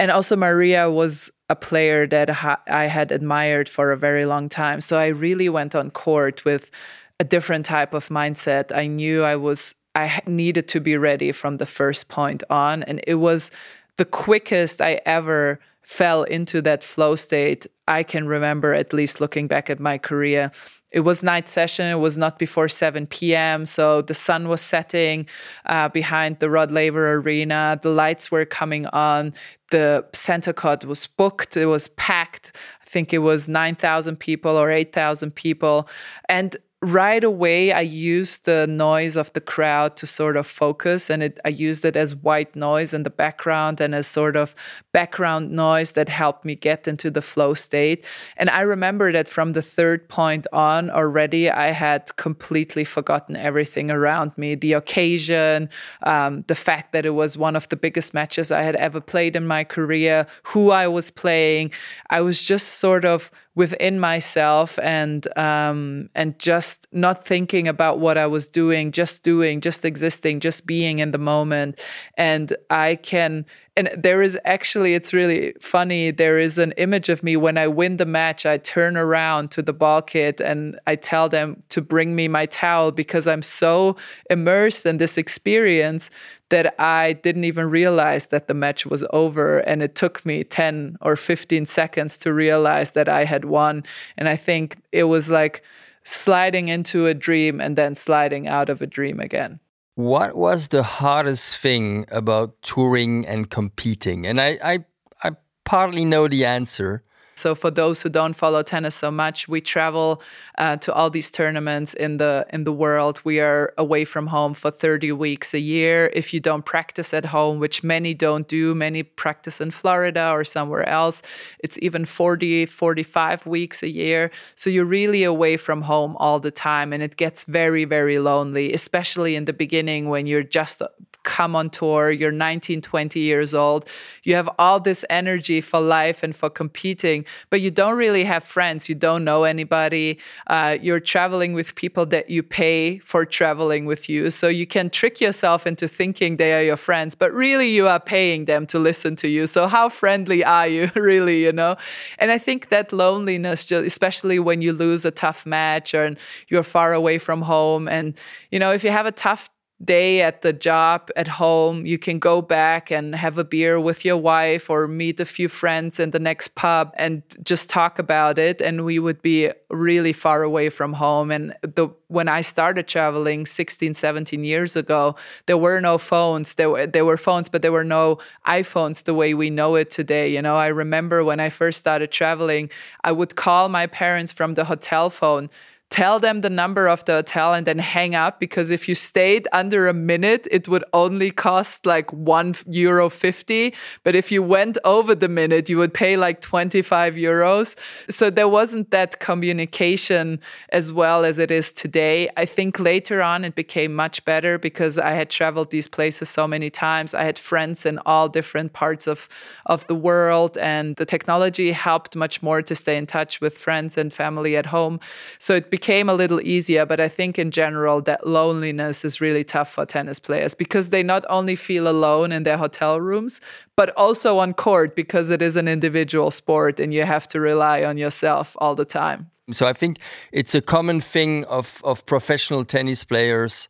And also, Maria was a player that ha- I had admired for a very long time. So I really went on court with a different type of mindset. I knew I was I needed to be ready from the first point on and it was the quickest I ever fell into that flow state I can remember at least looking back at my career it was night session. It was not before 7 p.m. So the sun was setting uh, behind the Rod Laver Arena. The lights were coming on. The center court was booked. It was packed. I think it was 9,000 people or 8,000 people. And right away i used the noise of the crowd to sort of focus and it, i used it as white noise in the background and as sort of background noise that helped me get into the flow state. And i remember that from the third point on already i had completely forgotten everything around me. The occasion um, the fact that it was one of the biggest matches i had ever played in my career who i was playing. I was just sort of within myself and um, and just not thinking about what I was doing, just doing, just existing, just being in the moment. And I can and there is actually it's really funny there is an image of me when i win the match i turn around to the ball kid and i tell them to bring me my towel because i'm so immersed in this experience that i didn't even realize that the match was over. And it took me 10 or 15 seconds to realize that i had won. And i think it was like sliding into a dream and then sliding out of a dream again what was the hardest thing about touring and competing? And I, I, I partly know the answer, so for those who don't follow tennis so much, we travel uh, to all these tournaments in the in the world. We are away from home for 30 weeks a year. If you don't practice at home, which many don't do, many practice in Florida or somewhere else, it's even 40, 45 weeks a year. So you're really away from home all the time and it gets very very lonely, especially in the beginning when you're just come on tour, you're 19, 20 years old, you have all this energy for life and for competing, but you don't really have friends, you don't know anybody, uh, you're traveling with people that you pay for traveling with you. So you can trick yourself into thinking they are your friends, but really you are paying them to listen to you. So how friendly are you, really, you know? And I think that loneliness, especially when you lose a tough match or you're far away from home, and, you know, if you have a tough day at the job at home you can go back and have a beer with your wife or meet a few friends in the next pub and just talk about it and we would be really far away from home. And the when i started traveling 16 17 years ago there were no phones. There were there were phones but there were no iPhones the way we know it today you know? I remember when i first started traveling i would call my parents from the hotel phone tell them the number of the hotel and then hang up because if you stayed under a minute it would only cost like 1 euro 50 but if you went over the minute you would pay like 25 euros. So there wasn't that communication as well as it is today. I think later on it became much better because i had traveled these places so many times. I had friends in all different parts of of the world and the technology helped much more to stay in touch with friends and family at home. So it became became a little easier, but I think in general that loneliness is really tough for tennis players because they not only feel alone in their hotel rooms, but also on court because it is an individual sport and you have to rely on yourself all the time. So I think it's a common thing of, of professional tennis players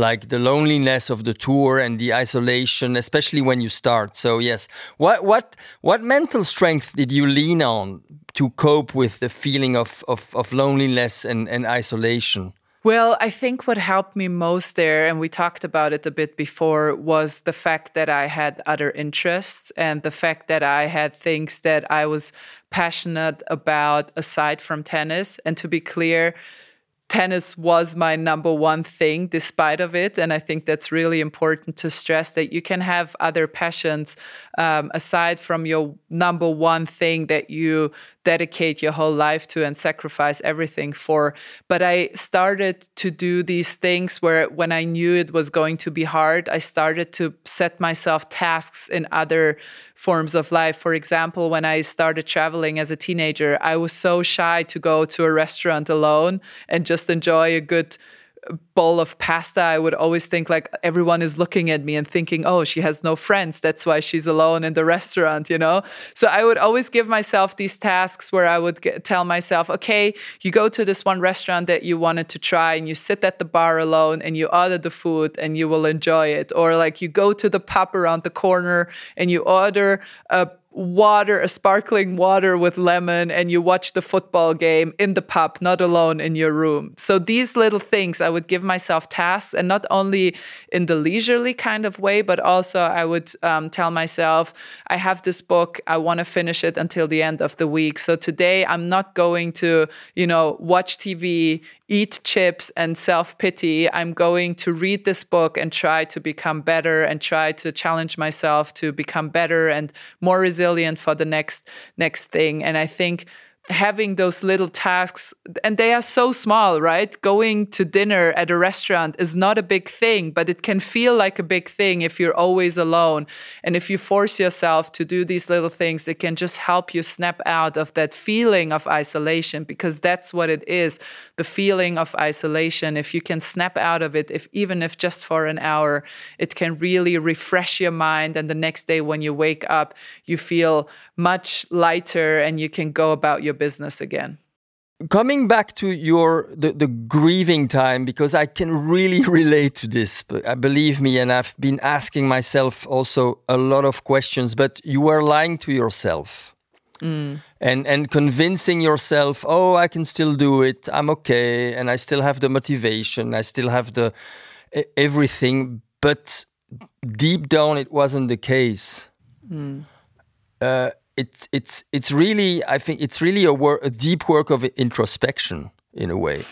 like the loneliness of the tour and the isolation especially when you start. So yes. What what what mental strength did you lean on to cope with the feeling of of, of loneliness and, and isolation? Well, I think what helped me most there, and we talked about it a bit before, was the fact that I had other interests and the fact that I had things that I was passionate about aside from tennis. And to be clear, tennis was my number one thing despite of it. And i think that's really important to stress that you can have other passions um, aside from your number one thing that you dedicate your whole life to and sacrifice everything for. But I started to do these things where when I knew it was going to be hard, I started to set myself tasks in other forms of life. For example, when I started traveling as a teenager, I was so shy to go to a restaurant alone and just enjoy a good bowl of pasta, I would always think like everyone is looking at me and thinking, oh, she has no friends. That's why she's alone in the restaurant, you know? So I would always give myself these tasks where I would get, tell myself, okay, you go to this one restaurant that you wanted to try and you sit at the bar alone and you order the food and you will enjoy it. Or like you go to the pub around the corner and you order a water, a sparkling water with lemon, and you watch the football game in the pub, not alone in your room. So these little things, I would give myself tasks, and not only in the leisurely kind of way, but also I would um, tell myself, I have this book, I want to finish it until the end of the week. So today I'm not going to, you know, watch TV, eat chips and self pity. I'm going to read this book and try to become better and try to challenge myself to become better and more resilient for the next next thing. And I think having those little tasks and they are so small right? Going to dinner at a restaurant is not a big thing but it can feel like a big thing if you're always alone. And if you force yourself to do these little things it can just help you snap out of that feeling of isolation because that's what it is the feeling of isolation. If you can snap out of it if even if just for an hour it can really refresh your mind and the next day when you wake up you feel much lighter and you can go about your business again. Coming back to your the, the grieving time because i can really relate to this but uh, believe me and i've been asking myself also a lot of questions but you were lying to yourself. Mm. and and convincing yourself oh i can still do it. I'm okay and i still have the motivation. I still have the everything. But deep down it wasn't the case. Mm. uh, it's it's it's really I think it's really a work a deep work of introspection in a way.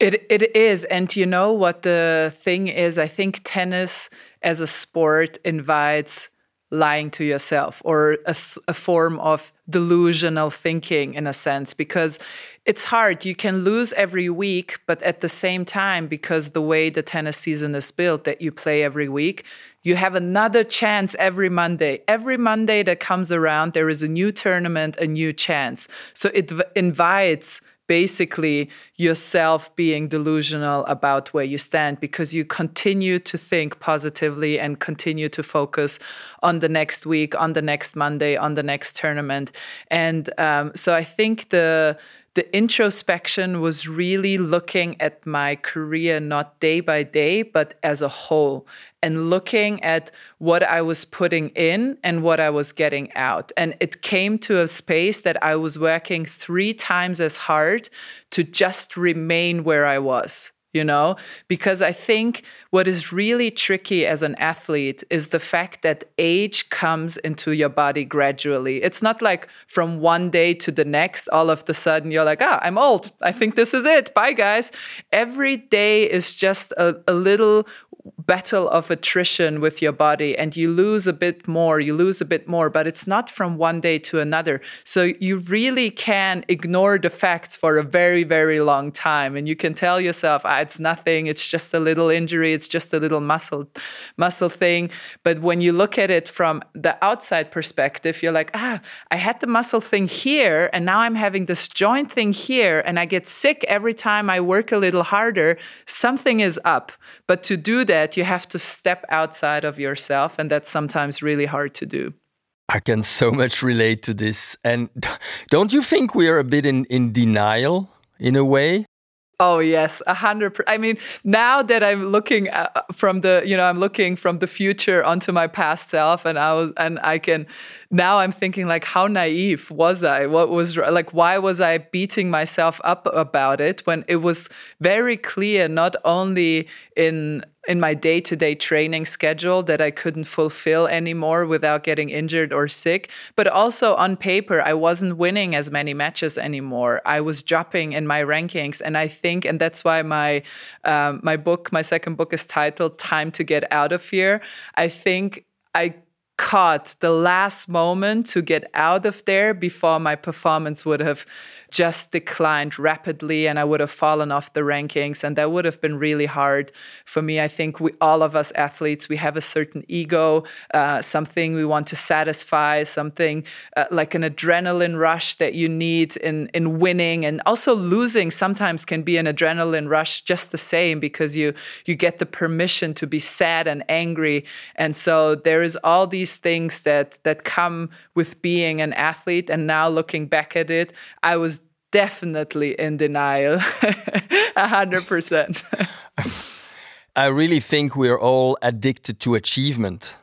It it is, and you know what the thing is. I think tennis as a sport invites lying to yourself or a, a, form of delusional thinking in a sense because it's hard you can lose every week but at the same time because the way the tennis season is built that you play every week you have another chance every Monday. Every Monday that comes around, there is a new tournament, a new chance. So it v- invites basically yourself being delusional about where you stand because you continue to think positively and continue to focus on the next week, on the next Monday, on the next tournament. And um, so I think the the introspection was really looking at my career not day by day, but as a whole, and looking at what I was putting in and what I was getting out. And it came to a space that I was working three times as hard to just remain where I was you know? Because I think what is really tricky as an athlete is the fact that age comes into your body gradually. It's not like from one day to the next, all of the sudden you're like, ah, I'm old. I think this is it. Bye, guys. Every day is just a, a little battle of attrition with your body and you lose a bit more, you lose a bit more, but it's not from one day to another. So you really can ignore the facts for a very, very long time. And you can tell yourself, ah, it's nothing, it's just a little injury, it's just a little muscle muscle thing. But when you look at it from the outside perspective, you're like, ah, I had the muscle thing here, and now I'm having this joint thing here, and I get sick every time I work a little harder. Something is up. But to do that, that, you have to step outside of yourself, and that's sometimes really hard to do. I can so much relate to this. And don't you think we are a bit in, in denial in a way? Oh yes, a hundred. I mean, now that I'm looking uh, from the, you know, I'm looking from the future onto my past self, and I was, and I can now I'm thinking like how naive was I? What was like why was I beating myself up about it when it was very clear not only in in my day-to-day training schedule that I couldn't fulfill anymore without getting injured or sick, but also on paper I wasn't winning as many matches anymore. I was dropping in my rankings and I think and that's why my um, my book my second book is titled Time to Get Out of Here. I think I caught the last moment to get out of there before my performance would have just declined rapidly and I would have fallen off the rankings. And that would have been really hard for me. I think we, all of us athletes, we have a certain ego, uh, something we want to satisfy, something uh, like an adrenaline rush that you need in, in winning. And also losing sometimes can be an adrenaline rush just the same because you, you get the permission to be sad and angry. And so there is all these things that, that come with being an athlete. And now looking back at it, I was definitely in denial, a hundred percent. I really think we're all addicted to achievement.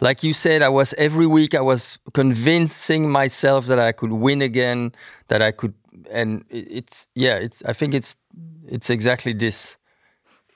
like you said, I was every week I was convincing myself that I could win again, that I could, and it's yeah, it's I think it's it's exactly this.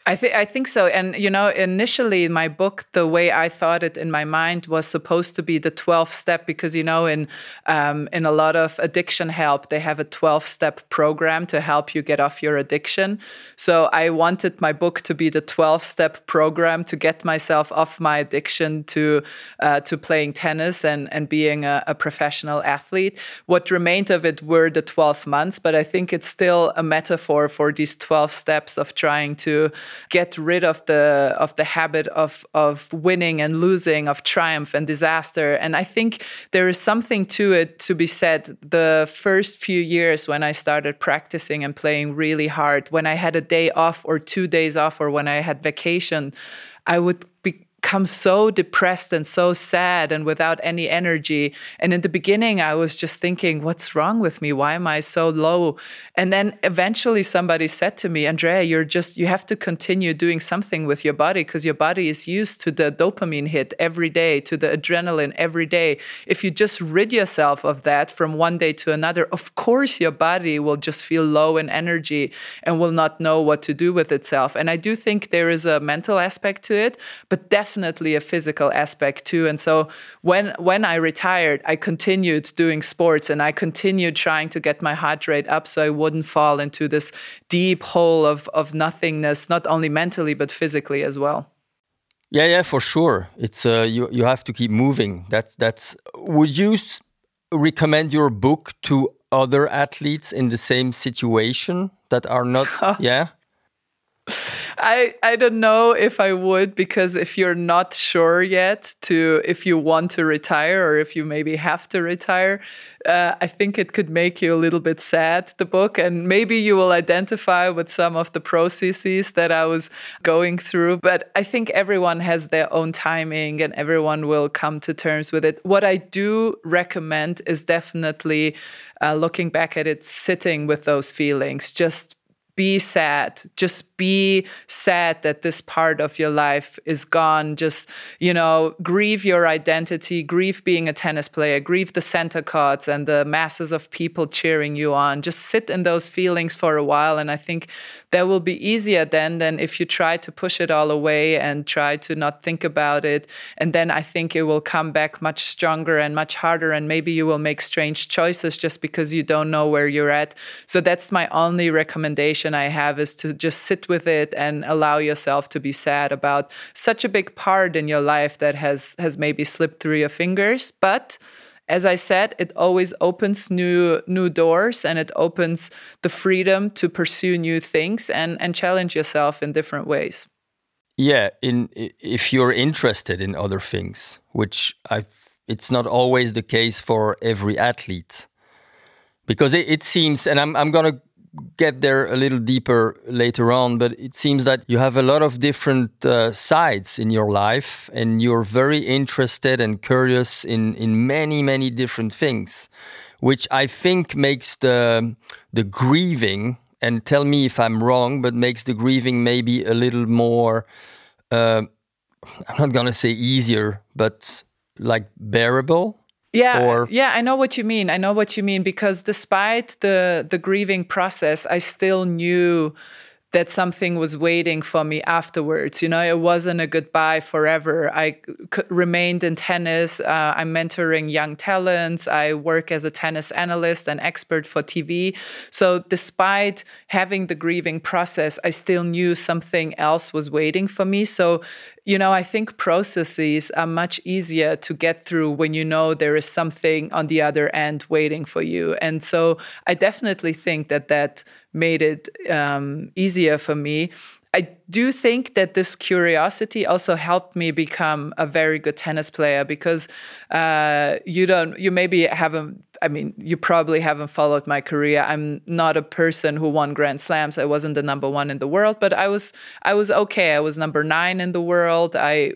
I think I think so. And you know, initially in my book, the way I thought it in my mind was supposed to be the 12th step because you know, in um, in a lot of addiction help, they have a 12 step program to help you get off your addiction. So I wanted my book to be the 12 step program to get myself off my addiction to uh, to playing tennis and and being a, a professional athlete. What remained of it were the 12 months, but I think it's still a metaphor for these 12 steps of trying to get rid of the of the habit of of winning and losing, of triumph and disaster. And I think there is something to it to be said. The first few years when I started practicing and playing really hard, when I had a day off or two days off, or when I had vacation, I would be become so depressed and so sad and without any energy. And in the beginning, I was just thinking, what's wrong with me? Why am I so low? And then eventually somebody said to me, Andrea, you're just, you have to continue doing something with your body because your body is used to the dopamine hit every day, to the adrenaline every day. If you just rid yourself of that from one day to another, of course, your body will just feel low in energy and will not know what to do with itself. And I do think there is a mental aspect to it, but definitely definitely a physical aspect too. And so when when I retired, I continued doing sports and I continued trying to get my heart rate up so I wouldn't fall into this deep hole of of nothingness, not only mentally but physically as well. Yeah, yeah, for sure. It's uh, you you have to keep moving. That's that's. Would you recommend your book to other athletes in the same situation that are not? yeah. I I don't know if I would because if you're not sure yet to if you want to retire or if you maybe have to retire, uh, I think it could make you a little bit sad. The book and maybe you will identify with some of the processes that I was going through. But I think everyone has their own timing and everyone will come to terms with it. What I do recommend is definitely uh, looking back at it, sitting with those feelings, just be sad. Just be sad that this part of your life is gone. Just you know grieve your identity grieve being a tennis player grieve the center courts and the masses of people cheering you on. Just sit in those feelings for a while and i think that will be easier then than if you try to push it all away and try to not think about it and then i think it will come back much stronger and much harder and maybe you will make strange choices just because you don't know where you're at so that's my only recommendation I have is to just sit with it and allow yourself to be sad about such a big part in your life that has has maybe slipped through your fingers. But as I said, it always opens new new doors and it opens the freedom to pursue new things and and challenge yourself in different ways. Yeah, in if you're interested in other things, which I it's not always the case for every athlete. Because it, it seems, and I'm I'm gonna get there a little deeper later on, but it seems that you have a lot of different uh, sides in your life and you're very interested and curious in, in many, many different things, which I think makes the, the grieving, and tell me if I'm wrong, but makes the grieving maybe a little more, uh, I'm not going to say easier, but like bearable yeah, or... yeah, I know what you mean. I know what you mean because despite the the grieving process, I still knew that something was waiting for me afterwards. You know, it wasn't a goodbye forever. I c- remained in tennis. Uh, I'm mentoring young talents. I work as a tennis analyst and expert for TV. So, despite having the grieving process, I still knew something else was waiting for me. So, you know, I think processes are much easier to get through when you know there is something on the other end waiting for you. And so I definitely think that that made it um, easier for me. I do think that this curiosity also helped me become a very good tennis player because uh, you don't, you maybe haven't I mean, you probably haven't followed my career. I'm not a person who won Grand Slams. I wasn't the number one in the world, but I was I was okay. I was number nine in the world. I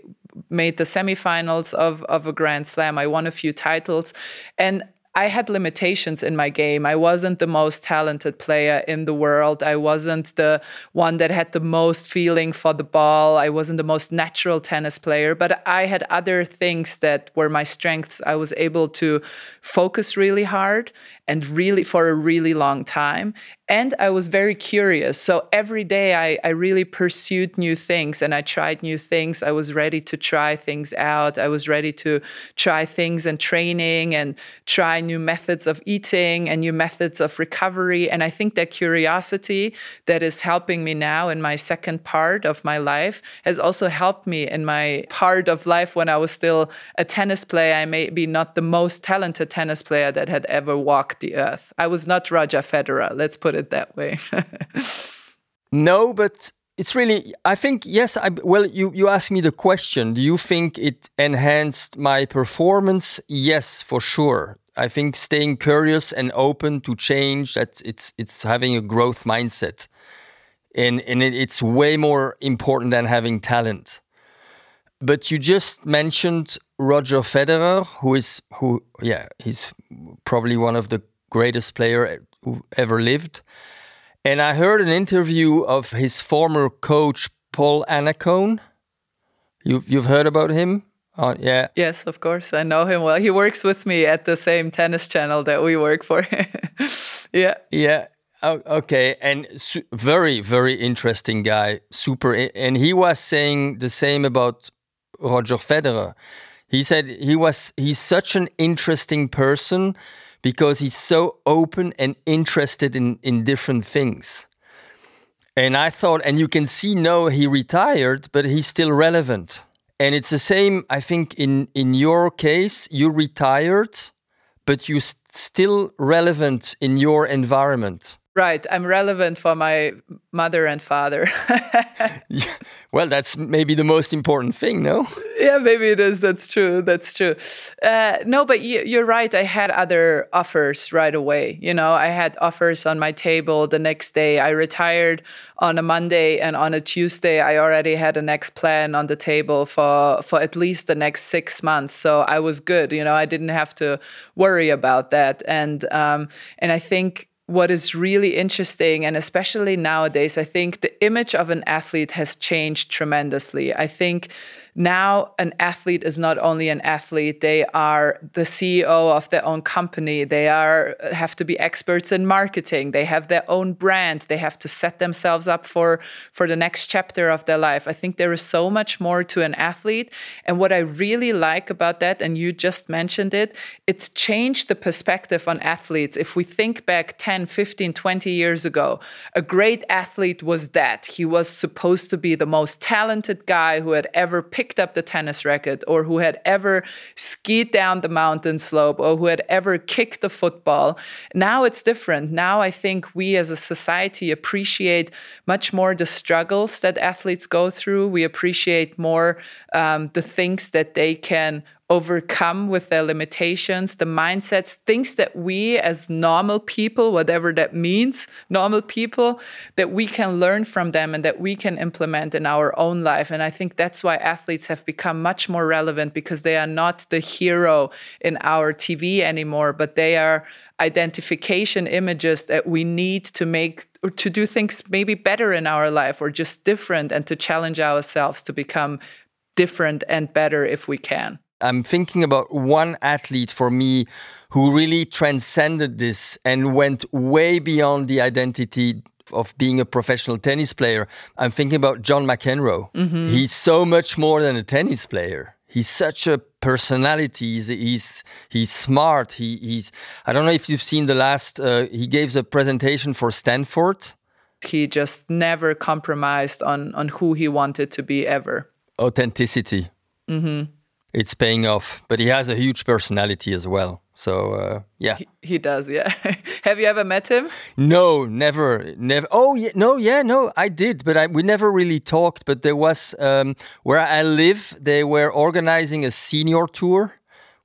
made the semifinals of of a Grand Slam. I won a few titles, and I had limitations in my game. I wasn't the most talented player in the world. I wasn't the one that had the most feeling for the ball. I wasn't the most natural tennis player, but I had other things that were my strengths. I was able to focus really hard and really for a really long time. And I was very curious. So every day I, I really pursued new things and I tried new things. I was ready to try things out. I was ready to try things and training and try new methods of eating and new methods of recovery. And I think that curiosity that is helping me now in my second part of my life has also helped me in my part of life when I was still a tennis player. I may be not the most talented tennis player that had ever walked the earth. I was not Roger Federer, let's put it that way. no, but it's really i think yes I, well you, you asked me the question. Do you think it enhanced my performance? Yes for sure. I think staying curious and open to change that it's it's having a growth mindset. And and it's way more important than having talent but you just mentioned roger federer who is who yeah he's probably one of the greatest player who ever lived and I heard an interview of his former coach, Paul Annacone. You, you've heard about him? Oh, yeah. Yes, of course. I know him well. He works with me at the same tennis channel that we work for. yeah. Yeah. Oh, okay. And su- very, very interesting guy. Super. And he was saying the same about Roger Federer. He said he was, he's such an interesting person because he's so open and interested in, in different things. And I thought, and you can see, no, he retired, but he's still relevant. And it's the same, I think, in, in your case, you retired, but you're still relevant in your environment. Right. I'm relevant for my mother and father. well, that's maybe the most important thing, no? Yeah, maybe it is. That's true. That's true. Uh, no, but you, are right. I had other offers right away. You know, I had offers on my table the next day. I retired on a Monday, and on a Tuesday, I already had a next plan on the table for for at least the next six months. So I was good. You know, I didn't have to worry about that. And um, and I think what is really interesting, and especially nowadays, I think the image of an athlete has changed tremendously. I think now an athlete is not only an athlete they are the ceo of their own company. They are have to be experts in marketing. They have their own brand. They have to set themselves up for for the next chapter of their life. I think there is so much more to an athlete. And what i really like about that and you just mentioned it it's changed the perspective on athletes. If we think back 10 15 20 years ago a great athlete was that. He was supposed to be the most talented guy who had ever picked picked up the tennis racket or who had ever skied down the mountain slope or who had ever kicked the football. Now it's different. Now I think we as a society appreciate much more the struggles that athletes go through. We appreciate more um, the things that they can overcome with their limitations, the mindsets, things that we as normal people, whatever that means, normal people, that we can learn from them and that we can implement in our own life. And I think that's why athletes have become much more relevant because they are not the hero in our TV anymore, but they are identification images that we need to make to do things maybe better in our life or just different and to challenge ourselves to become different and better if we can. I'm thinking about one athlete for me who really transcended this and went way beyond the identity of being a professional tennis player. I'm thinking about John McEnroe. Mm-hmm. He's so much more than a tennis player. He's such a personality. He's he's, he's smart. He, he's I don't know if you've seen the last. Uh, he gave a presentation for Stanford. He just never compromised on on who he wanted to be ever. Authenticity. Mm-hmm it's paying off. But he has a huge personality as well. So uh, yeah, he, he, does. Yeah. Have you ever met him? No, never, never. Oh yeah, no, yeah, no, I did, but I, we never really talked. But there was um, where I live, they were organizing a senior tour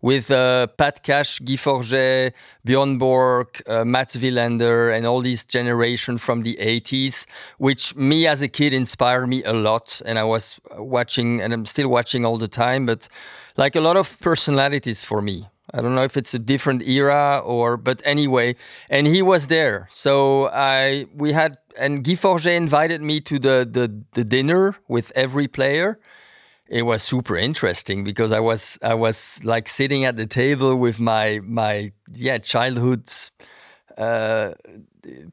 with uh, Pat Cash, Guy Forget, Bjorn Borg, uh, Mats Wilander, and all these generation from the 80s, which me as a kid inspired me a lot. And I was watching, and I'm still watching all the time, but like a lot of personalities for me. I don't know if it's a different era or, but anyway, and he was there. So I, we had, and Guy Forget invited me to the, the, the dinner with every player. It was super interesting because I was, I was like sitting at the table with my, my, yeah, childhood's, uh,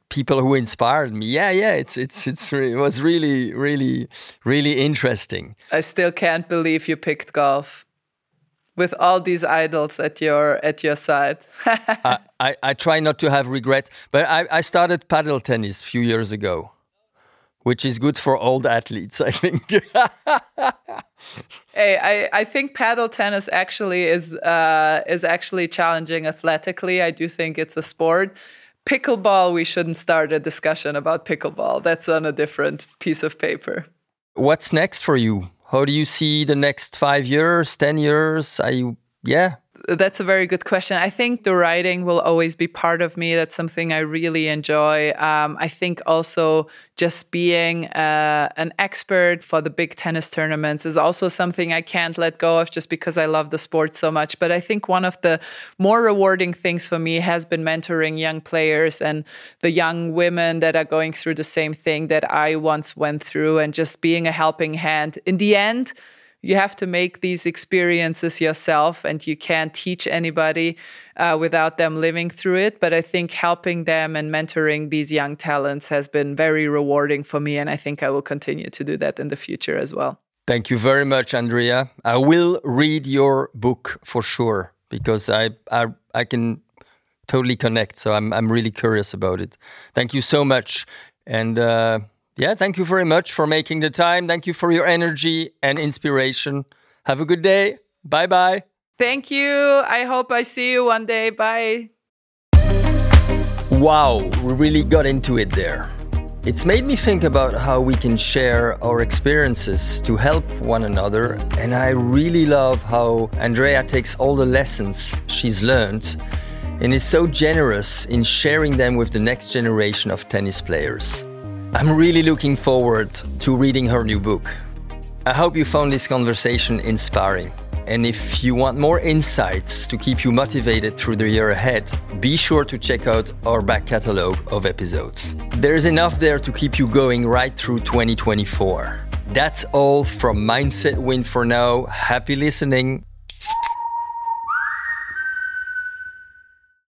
people who inspired me. Yeah, yeah, it's it's it's it was really really really interesting. I still can't believe you picked golf with all these idols at your at your side. I, I, I, try not to have regrets, but I, I started paddle tennis a few years ago, which is good for old athletes, I think. hey, I, I think paddle tennis actually is uh, is actually challenging athletically. I do think it's a sport pickleball, we shouldn't start a discussion about pickleball. That's on a different piece of paper. What's next for you? How do you see the next five years, 10 years? You, yeah, that's a very good question. I think the writing will always be part of me. That's something I really enjoy. Um, I think also just being uh, an expert for the big tennis tournaments is also something I can't let go of just because I love the sport so much. But I think one of the more rewarding things for me has been mentoring young players and the young women that are going through the same thing that I once went through and just being a helping hand. In the end, you have to make these experiences yourself and you can't teach anybody uh, without them living through it. But i think helping them and mentoring these young talents has been very rewarding for me and i think i will continue to do that in the future as well. Thank you very much andrea. I will read your book for sure because i i, I can totally connect so I'm, I'm really curious about it. Thank you so much and uh, yeah, thank you very much for making the time. Thank you for your energy and inspiration. Have a good day. Bye bye. Thank you. I hope I see you one day. Bye. Wow, we really got into it there. It's made me think about how we can share our experiences to help one another, and I really love how Andrea takes all the lessons she's learned and is so generous in sharing them with the next generation of tennis players. I'm really looking forward to reading her new book. I hope you found this conversation inspiring. And if you want more insights to keep you motivated through the year ahead, be sure to check out our back catalog of episodes. There's enough there to keep you going right through 2024. That's all from Mindset Win for now. Happy listening.